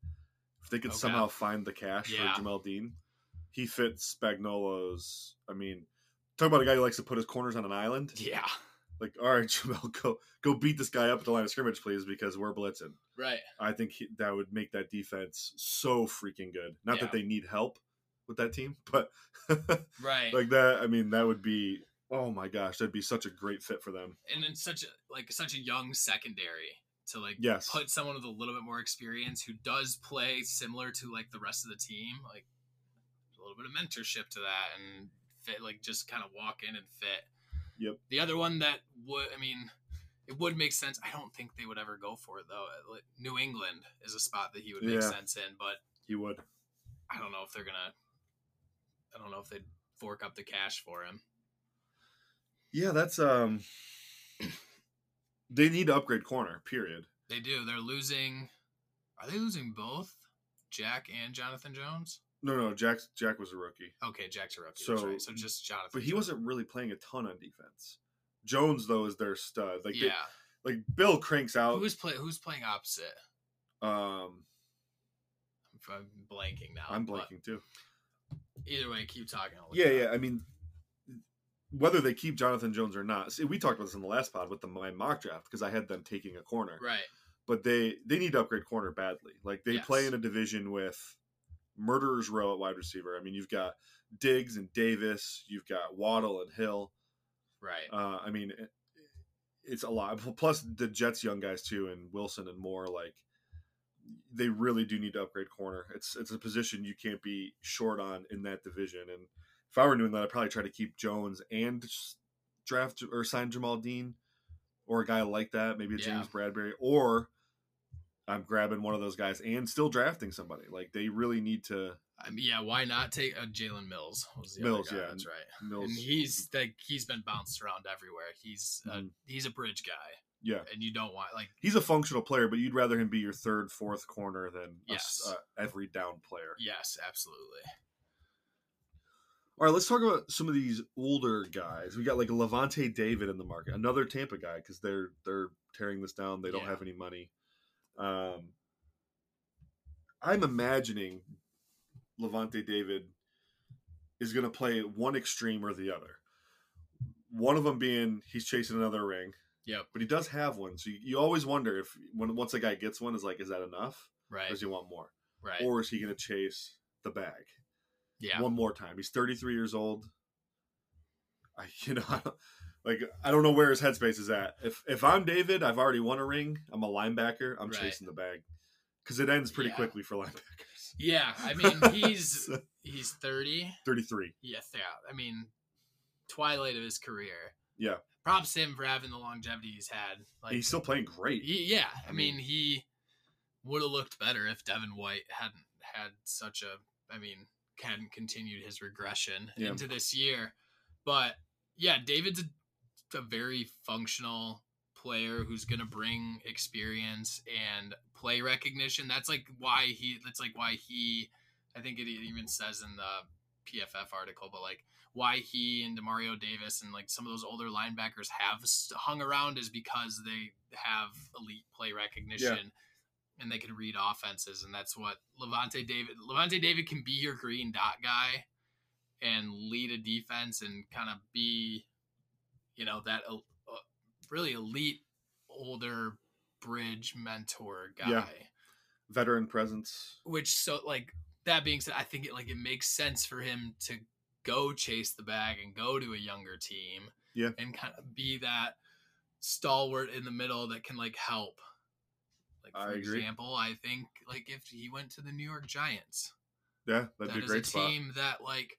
If they could Okay. somehow find the cash Yeah. for Jamel Dean, he fits Spagnuolo's. I mean, talk about a guy who likes to put his corners on an island. Yeah. Like, all right, Jamel, go go beat this guy up at the line of scrimmage, please, because we're blitzing. Right. I think he, that would make that defense so freaking good. Not Yeah. that they need help with that team, but Right. like that. I mean, that would be. Oh my gosh, that'd be such a great fit for them. and in such a like such a young secondary to like Yes. put someone with a little bit more experience who does play similar to like the rest of the team, like a little bit of mentorship to that and fit like just kind of walk in and fit. Yep. The other one that would I mean it would make sense. I don't think they would ever go for it though. Uh, New England is a spot that he would make Yeah. sense in, but He would. I don't know if they're gonna. I don't know if they'd fork up the cash for him. Yeah, that's um. They need to upgrade corner. Period. They do. They're losing. Are they losing both Jack and Jonathan Jones? No, no, Jack. Jack was a rookie, Okay, Jack's a rookie. So- that's right. So just Jonathan. but he Jones. wasn't really playing a ton on defense. Jones though is their stud. Like, they- yeah. like Bill cranks out. Who's play? Who's playing opposite? um, I'm blanking now. I'm blanking too. Either way, keep talking. Yeah, yeah. up. I mean, whether they keep Jonathan Jones or not, see, we talked about this in the last pod with the my mock draft because I had them taking a corner. Right. but they they need to upgrade corner badly. Like they play in a division with murderers row at wide receiver. I mean, you've got Diggs and Davis, you've got Waddle and Hill. Right. Uh, I mean, it, it's a lot. Plus the Jets young guys too, and Wilson and more. Like they really do need to upgrade corner. It's it's a position you can't be short on in that division. And if I were doing that, I'd probably try to keep Jones and draft or sign Jamel Dean or a guy like that, maybe a Yeah. James Bradberry, or I'm grabbing one of those guys and still drafting somebody. Like they really need to. I mean, yeah. Why not take uh, Jalen Mills? Mills, yeah. That's right. Mills, And he's like he's been bounced around everywhere. He's a, Mhm. he's a bridge guy, yeah, and you don't want like he's a functional player, but you'd rather him be your third, fourth corner than a Yes. uh, every down player. yes, absolutely. All right, let's talk about some of these older guys. We got like Lavonte David in the market, another Tampa guy because they're they're tearing this down. They don't Yeah. have any money. Um, I'm imagining Lavonte David is going to play one extreme or the other. One of them being he's chasing another ring, Yep. but he does have one. So you, you always wonder if when once a guy gets one, is like, is that enough? Or Right. does he want more? Right. Or is he going to chase the bag? yeah. one more time. He's 33 years old. I, you know, I like I don't know where his headspace is at. If if I'm David, I've already won a ring. I'm a linebacker. I'm Right. chasing the bag because it ends pretty Yeah. quickly for linebackers. Yeah. I mean, he's So, he's thirty. 33. Yes. Yeah. I mean, twilight of his career. Yeah, Props to him for having the longevity he's had. Like, he's still playing great. he- yeah. I, I mean, mean- he would have looked better if Devin White hadn't had such a. I mean, hadn't continued his regression Yeah. into this year. But yeah, David's a, a very functional player who's going to bring experience and play recognition. That's like why he. That's like why he. I think it even says in the PFF article, but like why he and Demario Davis and like some of those older linebackers have hung around is because they have elite play recognition and they can read offenses, and that's what Lavonte David. Lavonte David can be your green dot guy and lead a defense and kind of be, you know, that uh, really elite older bridge mentor guy. Yeah. Veteran presence. Which so like that being said, I think it like it makes sense for him to go chase the bag and go to a younger team. Yeah. And kind of be that stalwart in the middle that can like help. Like for I agree. example, I think like if he went to the New York Giants, Yeah, that'd that be a great a spot. team that like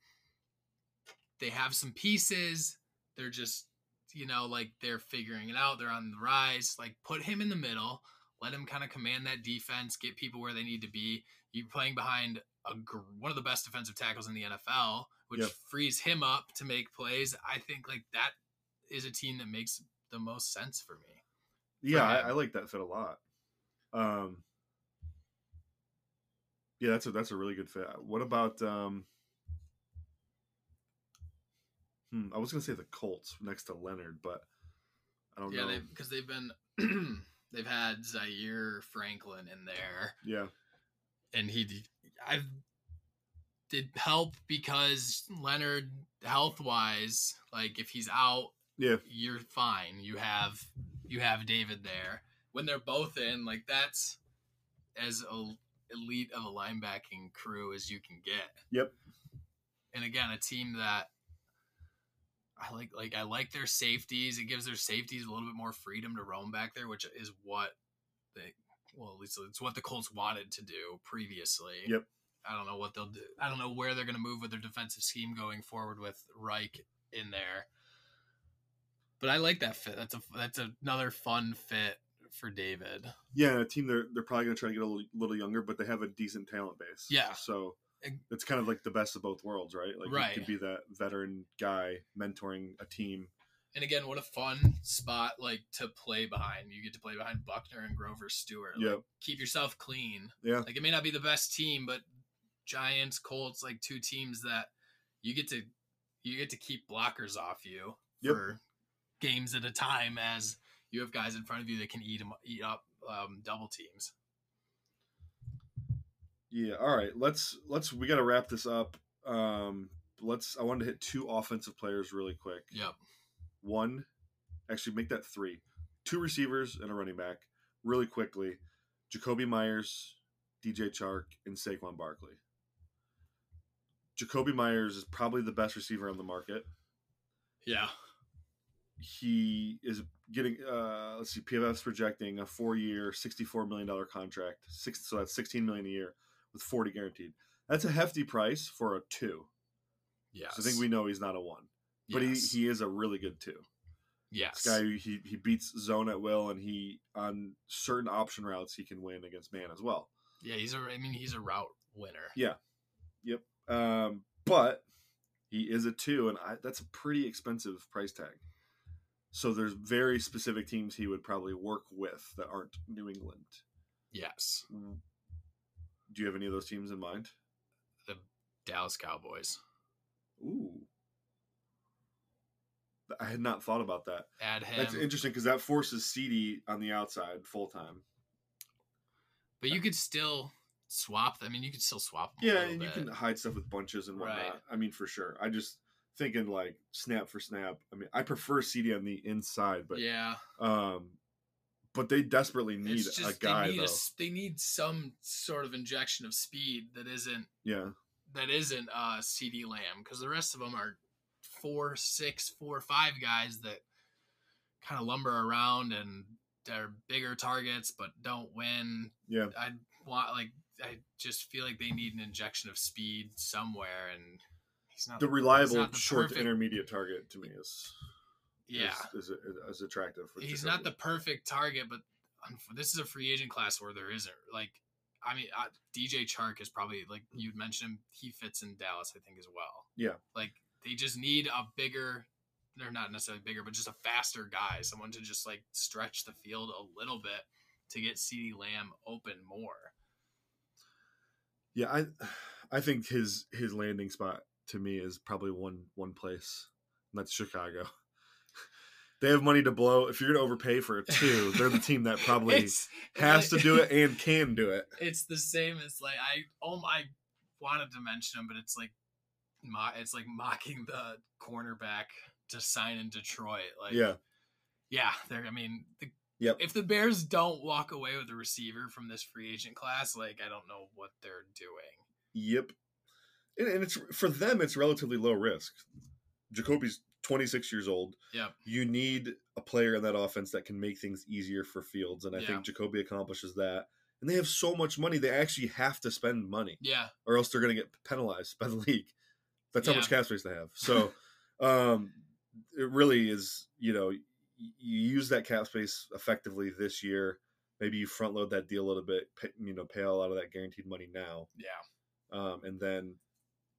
they have some pieces. They're just you know like they're figuring it out. They're on the rise. Like put him in the middle. Let him kind of command that defense. Get people where they need to be. You're playing behind a gr- one of the best defensive tackles in the NFL, which yep. frees him up to make plays. I think like that is a team that makes the most sense for me. Yeah, I, I, like that fit a lot. Um, yeah, that's a that's a really good fit. Uh, what about um? Hmm, I was gonna say the Colts next to Leonard, but I don't yeah, know. Yeah, because they've been they've had Zaire Franklin in there. Yeah, and he, I've did help because Leonard health wise, like if he's out, yeah, you're fine. You have you have David there. When they're both in, like that's as a elite of a linebacking crew as you can get. Yep. And again, a team that I like like I like their safeties. It gives their safeties a little bit more freedom to roam back there, which is what they well, at least it's what the Colts wanted to do previously. Yep. I don't know what they'll do. I don't know where they're going to move with their defensive scheme going forward with Reich in there. But I like that fit. That's a that's another fun fit for David. yeah. A team they're they're probably gonna try to get a little, little younger, but they have a decent talent base. Yeah. so it's kind of like the best of both worlds, right? Like Right. you could be that veteran guy mentoring a team. And again, what a fun spot like to play behind. You get to play behind Buckner and Grover Stewart. Like, Yep. keep yourself clean. Yeah. Like it may not be the best team, but Giants, Colts, like two teams that you get to you get to keep blockers off you Yep. for games at a time as you have guys in front of you that can eat 'em- eat up um, double teams. Yeah. All right. Let's let's we got to wrap this up. Um, let's. I wanted to hit two offensive players really quick. Yep. One, actually make that three. Two receivers and a running back. Really quickly, Jakobi Meyers, DJ Chark, and Saquon Barkley. Jakobi Meyers is probably the best receiver on the market. Yeah. He is getting uh let's see, PFF's projecting a four year, sixty four million dollar contract. Six so that's sixteen million a year with forty guaranteed. That's a hefty price for a two. Yes. So I think we know he's not a one. But Yes. he, he is a really good two. yes. This guy he he beats zone at will, and he on certain option routes he can win against man as well. Yeah, he's a. I mean, he's a route winner. Yeah. Yep. Um, but he is a two, and I, that's a pretty expensive price tag. So there's very specific teams he would probably work with that aren't New England. Yes. Do you have any of those teams in mind? The Dallas Cowboys. Ooh. I had not thought about that. Add him. That's interesting because that forces CeeDee on the outside full time. But you could still swap. I mean, you could still swap. Them Yeah, and you bit. can hide stuff with bunches and whatnot. Right. I mean, for sure. I just thinking like snap for snap. I mean, I prefer CeeDee on the inside, but yeah, um, but they desperately need just a guy they need a they need some sort of injection of speed that isn't yeah, that isn't uh CeeDee Lamb because the rest of them are four, six, four, five guys that kind of lumber around and they're bigger targets but don't win. yeah. I want like I just feel like they need an injection of speed somewhere, and he's not The reliable not the short perfect- intermediate target to me is Yeah, is, is, is attractive. he's not the perfect target, but this is a free agent class where there isn't like. I mean, uh, DJ Chark is probably like you'd mentioned him. He fits in Dallas, I think, as well. Yeah. like they just need a bigger. They're not necessarily bigger, but just a faster guy, someone to just like stretch the field a little bit to get CeeDee Lamb open more. Yeah, I I think his his landing spot to me is probably one one place, and that's Chicago. They have money to blow. If you're going to overpay for a two, they're the team that probably has like- to do it and can do it. it's the same as like I oh I wanted to mention him, but it's like mo- it's like mocking the cornerback to sign in Detroit. Like Yeah, yeah, they're I mean the, Yep. if the Bears don't walk away with a receiver from this free agent class, like I don't know what they're doing. Yep. And, and it's for them, it's relatively low risk. Jakobi's 26 years old. Yep. You need a player in that offense that can make things easier for Fields, and I Yeah. think Jakobi accomplishes that. And they have so much money; they actually have to spend money, Yeah, or else they're going to get penalized by the league. That's how Yeah. much cap space they have. So, um, it really is. You know, you use that cap space effectively this year. Maybe you front load that deal a little bit. Pay, you know, pay a lot of that guaranteed money now yeah, um, and then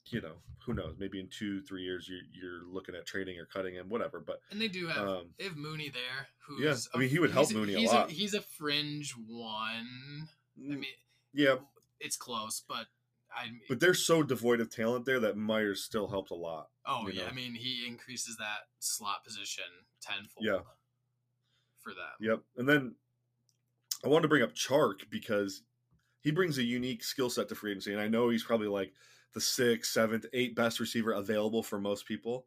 you know who knows maybe in two three years you're, you're looking at trading or cutting him whatever but and they do have um, they have Mooney there. Who's Yeah, I mean, he would help Mooney a he's lot. he's a fringe one. I mean, yeah it's close, but I But they're so devoid of talent there that Meyers still helped a lot. oh yeah, know. I mean he increases that slot position tenfold. Yeah. For them. Yep. And then I wanted to bring up Chark because he brings a unique skill set to free agency. And I know he's probably like the sixth, seventh, eighth best receiver available for most people.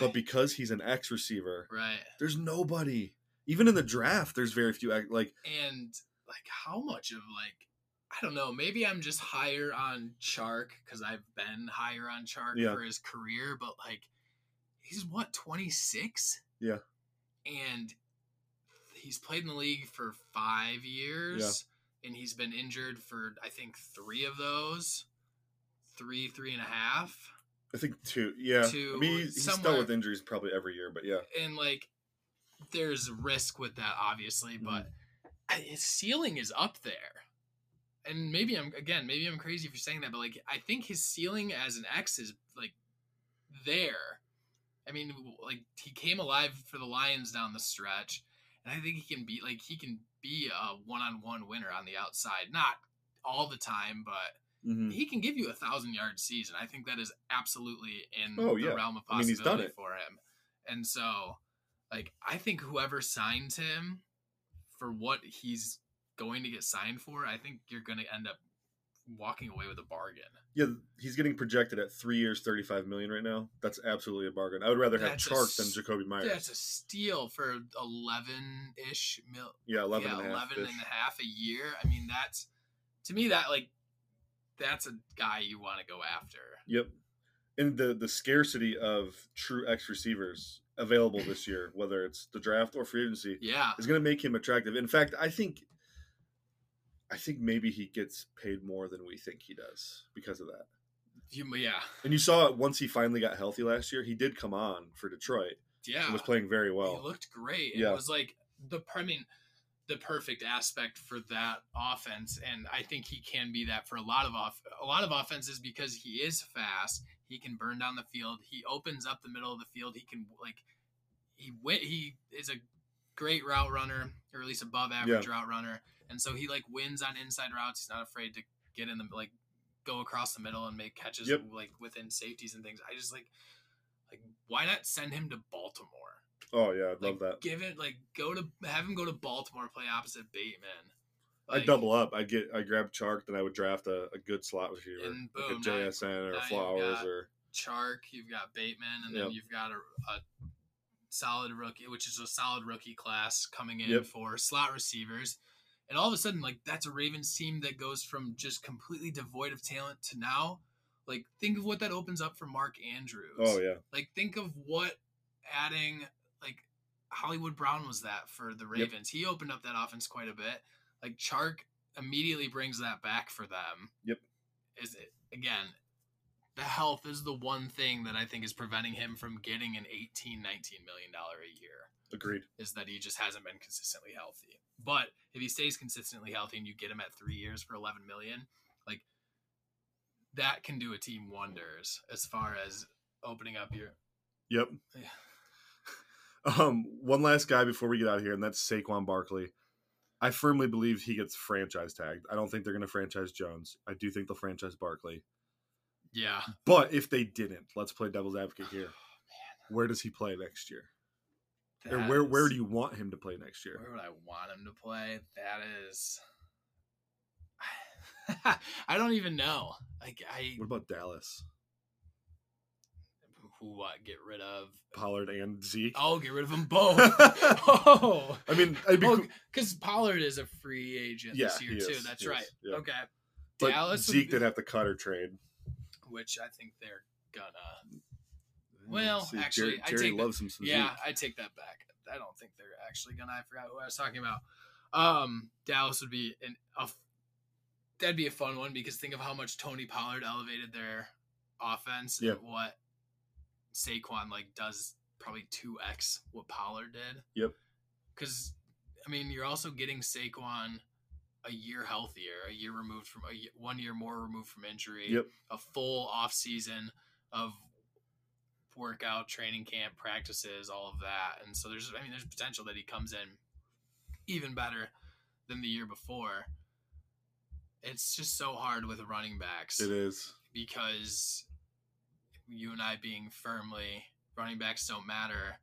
But because he's an X receiver, right. there's nobody. Even in the draft, there's very few. Like, And like how much of like I don't know, maybe I'm just higher on Chark because I've been higher on Chark Yeah. for his career, but like he's what, 26? Yeah. And he's played in the league for five years. And he's been injured for I think three of those. Three, three and a half. I think two. Yeah. To I mean, he's, he's with injuries probably every year, but yeah. and like there's risk with that obviously Mm-hmm. but his ceiling is up there and maybe i'm again maybe i'm crazy for saying that but like i think his ceiling as an x is like there i mean like he came alive for the lions down the stretch and i think he can be like he can be a one-on-one winner on the outside not all the time but Mhm. he can give you a thousand yard season. I think that is absolutely in Oh, the yeah. realm of I mean, he's done possibility it. for him. And so, like, I think whoever signs him for what he's going to get signed for, I think you're going to end up walking away with a bargain. Yeah, he's getting projected at three years, thirty-five million right now. That's absolutely a bargain. I would rather have That's a than Jakobi Meyers. That's a steal for 11 ish mil. yeah, 11 yeah, and a half. 11 and a half a year. I mean, that's to me that like that's a guy you want to go after. Yep. And the the scarcity of true X receivers available this year, whether it's the draft or free agency, Yeah. is going to make him attractive. In fact, I think I think maybe he gets paid more than we think he does because of that. You, yeah. And you saw it once he finally got healthy last year. He did come on for Detroit Yeah. was playing very well. He looked great. Yeah. It was like the I mean the perfect aspect for that offense and I think he can be that for a lot of off a lot of offenses because he is fast. He can burn down the field. He opens up the middle of the field. He can like he went he is a great route runner or at least above average route runner. And so he like wins on inside routes. He's not afraid to get in the like go across the middle and make catches Yep. like within safeties and things. I just like like why not send him to Baltimore? oh yeah, I'd like, love that. Give it like go to have him go to Baltimore play opposite Bateman. I'd double up. I'd get I grab Chark, then I would draft a, a good slot receiver, And like a JSN now or you've Flowers or Chark. You've got Bateman, and then Yep. you've got a, a solid rookie, which is a solid rookie class coming in Yep. for slot receivers. And all of a sudden, like that's a Ravens team that goes from just completely devoid of talent to now, like think of what that opens up for Mark Andrews. oh yeah, Like think of what adding like Hollywood Brown was that for the Yep. Ravens. He opened up that offense quite a bit. Like Chark immediately brings that back for them. Yep. Is it again, the health is the one thing that I think is preventing him from getting an 18, 19 million dollar a year. Agreed. Is that he just hasn't been consistently healthy. But if he stays consistently healthy and you get him at three years for 11 million, like that can do a team wonders as far as opening up your Yep. Yeah. Um, one last guy before we get out of here, and that's Saquon Barkley. I firmly believe he gets franchise tagged. I don't think they're going to franchise Jones. I do think they'll franchise Barkley. yeah. But if they didn't, let's play devil's advocate here. Where does he play next year? Or That where where is- do you want him to play next year? Where would I want him to play? That is. I don't even know. Like I, What about Dallas? who what? Get rid of? Pollard and Zeke? Oh, get rid of them both. oh, I mean, I'd be oh, because Pollard is a free agent Yeah, this year too. is, That's right. is, yeah. Okay. but Dallas Zeke be- did have to cut or trade. which I think they're gonna. Well, See, actually, Jerry, I Jerry take that- him some Yeah, Zeke. I take that back. I don't think they're actually gonna. I forgot who I was talking about. Um, Dallas would be an a, that'd be a fun one because think of how much Tony Pollard elevated their offense Yeah. and what Saquon like does probably two x what Pollard did. Yep. Because I mean, you're also getting Saquon a year healthier, a year removed from a ye- one year more removed from injury Yep. a full off season of workout, training camp, practices, all of that. And so there's I mean there's potential that he comes in even better than the year before. it's just so hard with running backs It is. because you and I being firmly running backs don't matter.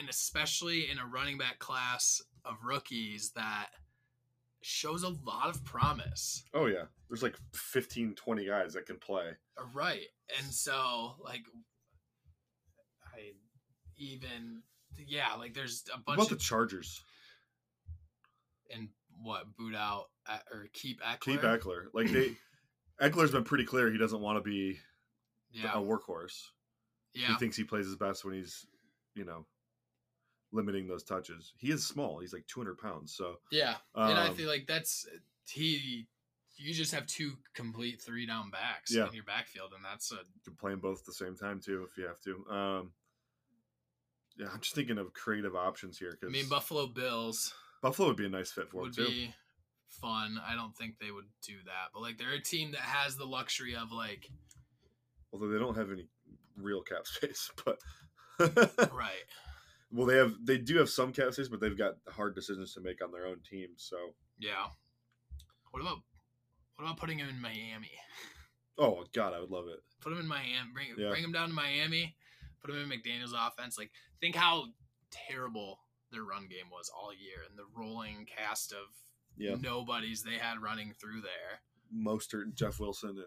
And especially in a running back class of rookies that shows a lot of promise. Oh yeah. There's like 15, 20 guys that can play. Right. And so like even yeah, like there's a What bunch about the Chargers? and what boot out or keep Ekeler. Keep Ekeler. Like they Ekeler's been pretty clear he doesn't want to be Yeah. a workhorse. yeah. He thinks he plays his best when he's, you know, limiting those touches. He is small. He's like 200 pounds. So Yeah, and I Um, feel like that's he. You just have two complete three down backs Yeah. in your backfield, and that's a you can play them both at the same time too if you have to. Um, yeah, I'm just thinking of creative options here Cause I mean Buffalo Bills Buffalo would be a nice fit for him would too. be fun. I don't think they would do that, but like they're a team that has the luxury of like Although they don't have any real cap space, but right. well, they have they do have some cap space, but they've got hard decisions to make on their own team. So, Yeah. What about what about putting him in Miami? oh god, I would love it. Put him in Miami. Bring Yeah. bring him down to Miami. Put him in McDaniel's offense. Like think how terrible their run game was all year, and the rolling cast of Yeah, nobodies they had running through there. Mostert, and Jeff Wilson, and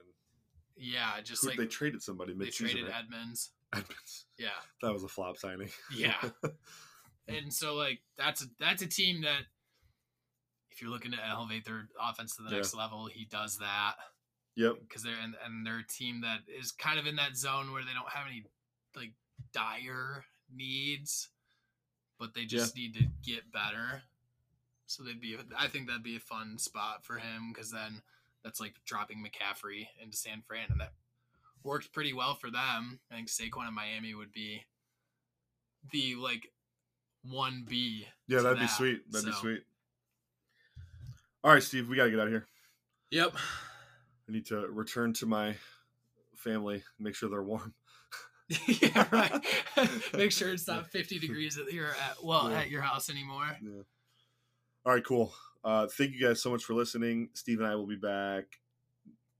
Yeah, just who- like they traded somebody they traded right? Edmonds. Edmonds. Yeah, That was a flop signing. yeah, and so like that's a, that's a team that if you're looking to elevate their offense to the Yeah. next level, he does that yep. because they're and, and they're a team that is kind of in that zone where they don't have any like dire needs, but they just need to get better. So they'd be, I think that'd be a fun spot for him because then that's like dropping McCaffrey into San Fran, and that worked pretty well for them. I think Saquon in Miami would be the like one B. Yeah, that'd be sweet. That'd be sweet. All right, Steve, we got to get out of here. Yep. I need to return to my family, make sure they're warm. yeah, right. Make sure it's not 50 degrees at your at well Yeah. at your house anymore. Yeah. All right, cool. Uh, thank you guys so much for listening. Steve and I will be back.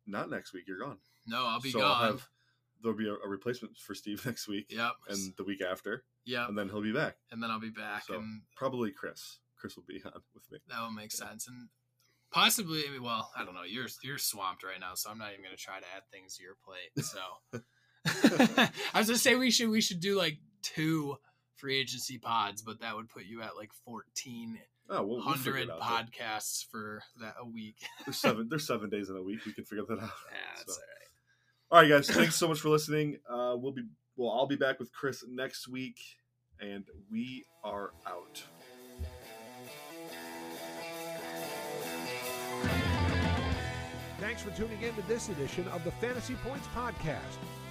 Not next week. You're gone. No, I'll be So gone. have- there'll be a, a replacement for Steve next week Yep. and the week after, yep. and then he'll be back. And then I'll be back, So- and Probably Chris. Chris will be on with me. that will make sense. And possibly, well, I don't know. You're you're swamped right now, so I'm not even gonna try to add things to your plate. So I was gonna say we should we should do like two free agency pods, but that would put you at like 14 Oh, we'll, we'll figure hundred it out. podcasts for that a week. There's seven. There's seven days in a week. We can figure that out. Yeah, that's So. all right. All right, guys. Thanks so much for listening. Uh, we'll be. Well, I'll be back with Chris next week, and we are out. Thanks for tuning in to this edition of the Fantasy Points Podcast.